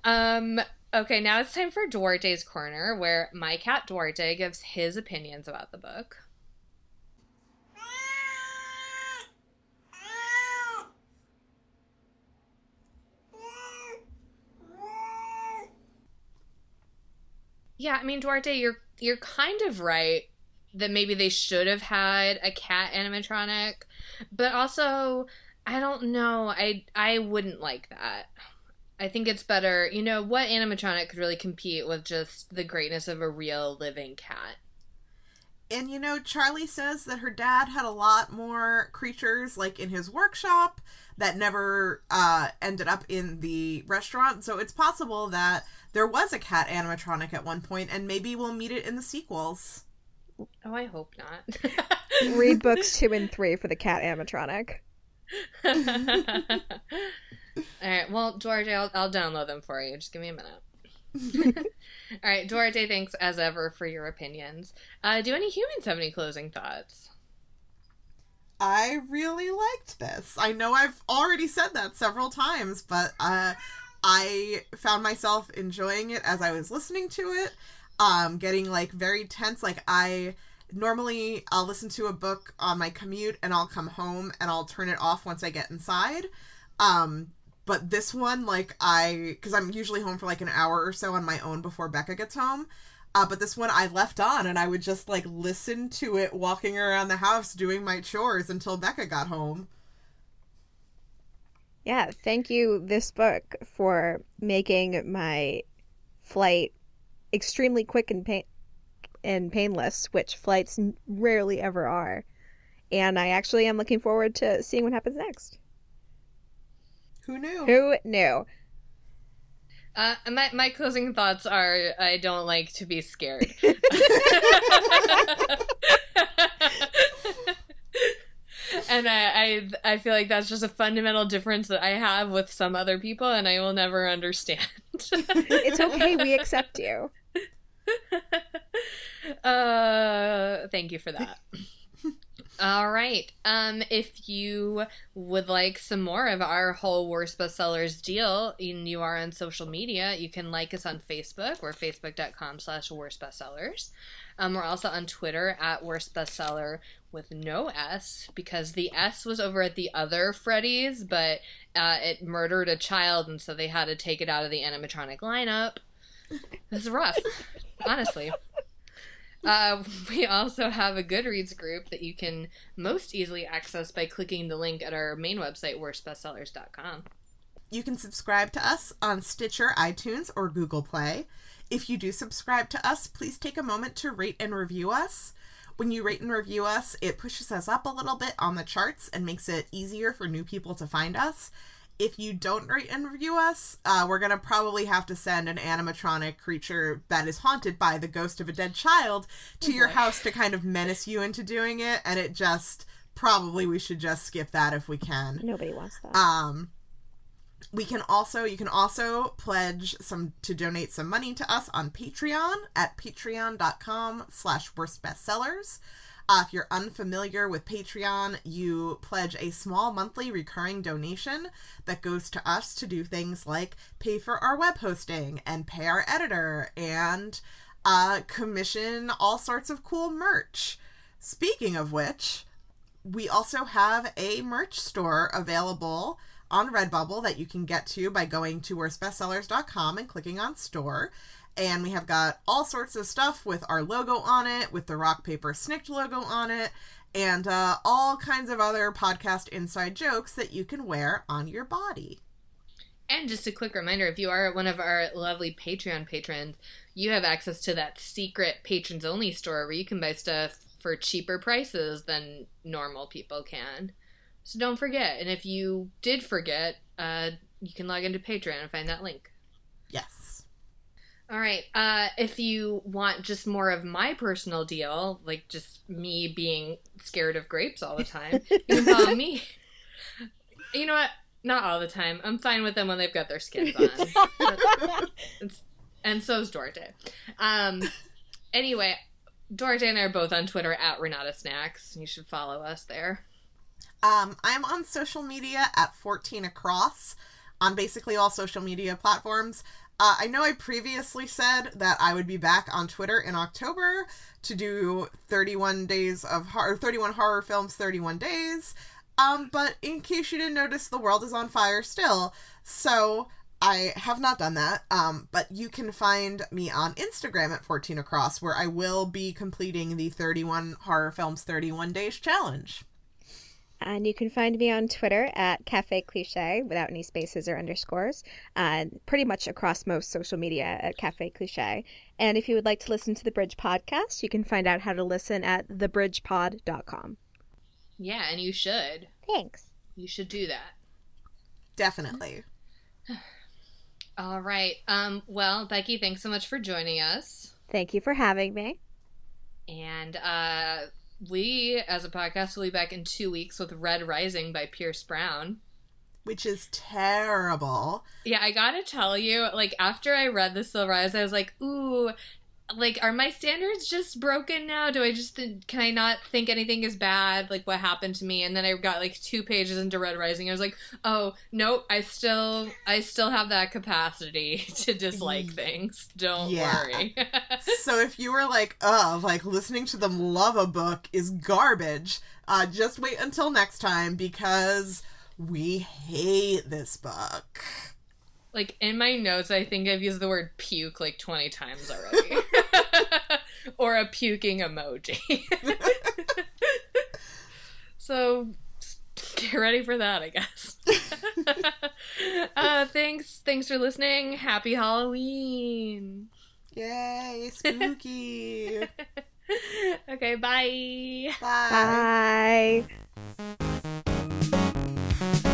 Um okay, now it's time for Duarte's corner where my cat Duarte gives his opinions about the book. Yeah, I mean Duarte, you're you're kind of right that maybe they should have had a cat animatronic, but also I don't know. I I wouldn't like that. I think it's better, you know, what animatronic could really compete with just the greatness of a real living cat? And you know, Charlie says that her dad had a lot more creatures like in his workshop that never uh, ended up in the restaurant. So it's possible that there was a cat animatronic at one point, and maybe we'll meet it in the sequels. Oh, I hope not. Read books two and three for the cat animatronic. All right. Well, Duarte, I'll, I'll download them for you. Just give me a minute. All right, Duarte, thanks as ever for your opinions. Uh, do any humans have any closing thoughts? I really liked this. I know I've already said that several times, but uh, I found myself enjoying it as I was listening to it. Um, getting like very tense. Like I normally I'll listen to a book on my commute and I'll come home and I'll turn it off once I get inside. Um, but this one, like I, because I'm usually home for like an hour or so on my own before Becca gets home. Uh, but this one I left on and I would just like listen to it walking around the house doing my chores until Becca got home. Yeah, thank you, this book, for making my flight extremely quick and pain and painless, which flights rarely ever are. And I actually am looking forward to seeing what happens next. Who knew? Who knew? Uh, my my closing thoughts are: I don't like to be scared. and I, I I feel like that's just a fundamental difference that I have with some other people, and I will never understand. it's okay. We accept you. uh, thank you for that. All right. Um, if you would like some more of our whole worst bestsellers deal and you are on social media, you can like us on Facebook. We're facebook.com slash worst bestsellers. Um, we're also on Twitter at worst bestseller with no S because the S was over at the other Freddy's, but uh, it murdered a child, and so they had to take it out of the animatronic lineup. This is rough, honestly. Uh, we also have a Goodreads group that you can most easily access by clicking the link at our main website, worstbestsellers.com. You can subscribe to us on Stitcher, iTunes, or Google Play. If you do subscribe to us, please take a moment to rate and review us. When you rate and review us, it pushes us up a little bit on the charts and makes it easier for new people to find us. If you don't rate and review us, uh, we're going to probably have to send an animatronic creature that is haunted by the ghost of a dead child to your house to kind of menace you into doing it. And it just, probably we should just skip that if we can. Nobody wants that. Um, we can also you can also pledge some to donate some money to us on patreon at patreon.com slash worst bestsellers uh, if you're unfamiliar with patreon you pledge a small monthly recurring donation that goes to us to do things like pay for our web hosting and pay our editor and uh, commission all sorts of cool merch speaking of which we also have a merch store available on Redbubble that you can get to by going to worstbestsellers.com and clicking on store. And we have got all sorts of stuff with our logo on it, with the rock paper Snikt logo on it, and uh, all kinds of other podcast inside jokes that you can wear on your body. And just a quick reminder if you are one of our lovely Patreon patrons, you have access to that secret patrons only store where you can buy stuff for cheaper prices than normal people can. So don't forget. And if you did forget, uh, you can log into Patreon and find that link. Yes. All right. Uh, if you want just more of my personal deal, like just me being scared of grapes all the time, you can follow me. You know what? Not all the time. I'm fine with them when they've got their skins on. and so's Duarte. Um, anyway, Duarte and I are both on Twitter at Renata Snacks. You should follow us there. Um, I'm on social media at 14 across on basically all social media platforms. Uh, I know I previously said that I would be back on Twitter in October to do 31 days of horror, 31 horror films, 31 days. Um, but in case you didn't notice, the world is on fire still. So I have not done that. Um, but you can find me on Instagram at 14 across, where I will be completing the 31 horror films, 31 days challenge. And you can find me on Twitter at Cafe Cliche without any spaces or underscores. Uh, pretty much across most social media at Cafe Cliche. And if you would like to listen to the Bridge podcast, you can find out how to listen at thebridgepod.com. Yeah, and you should. Thanks. You should do that. Definitely. All right. Um, well, Becky, thanks so much for joining us. Thank you for having me. And uh, we, as a podcast, will be back in two weeks with Red Rising by Pierce Brown. Which is terrible. Yeah, I gotta tell you, like, after I read The Silver Eyes, I was like, ooh, like, are my standards just broken now? Do I just, can I not think anything is bad? Like, what happened to me? And then I got, like, two pages into Red Rising. I was like, oh, nope, I still, I still have that capacity to dislike things. Don't yeah. worry. so if you were like, oh, like, listening to them love a book is garbage, uh, just wait until next time because we hate this book. Like in my notes, I think I've used the word puke like 20 times already. or a puking emoji. so get ready for that, I guess. uh, thanks, thanks for listening. Happy Halloween. Yay, spooky. okay, bye. Bye. Bye.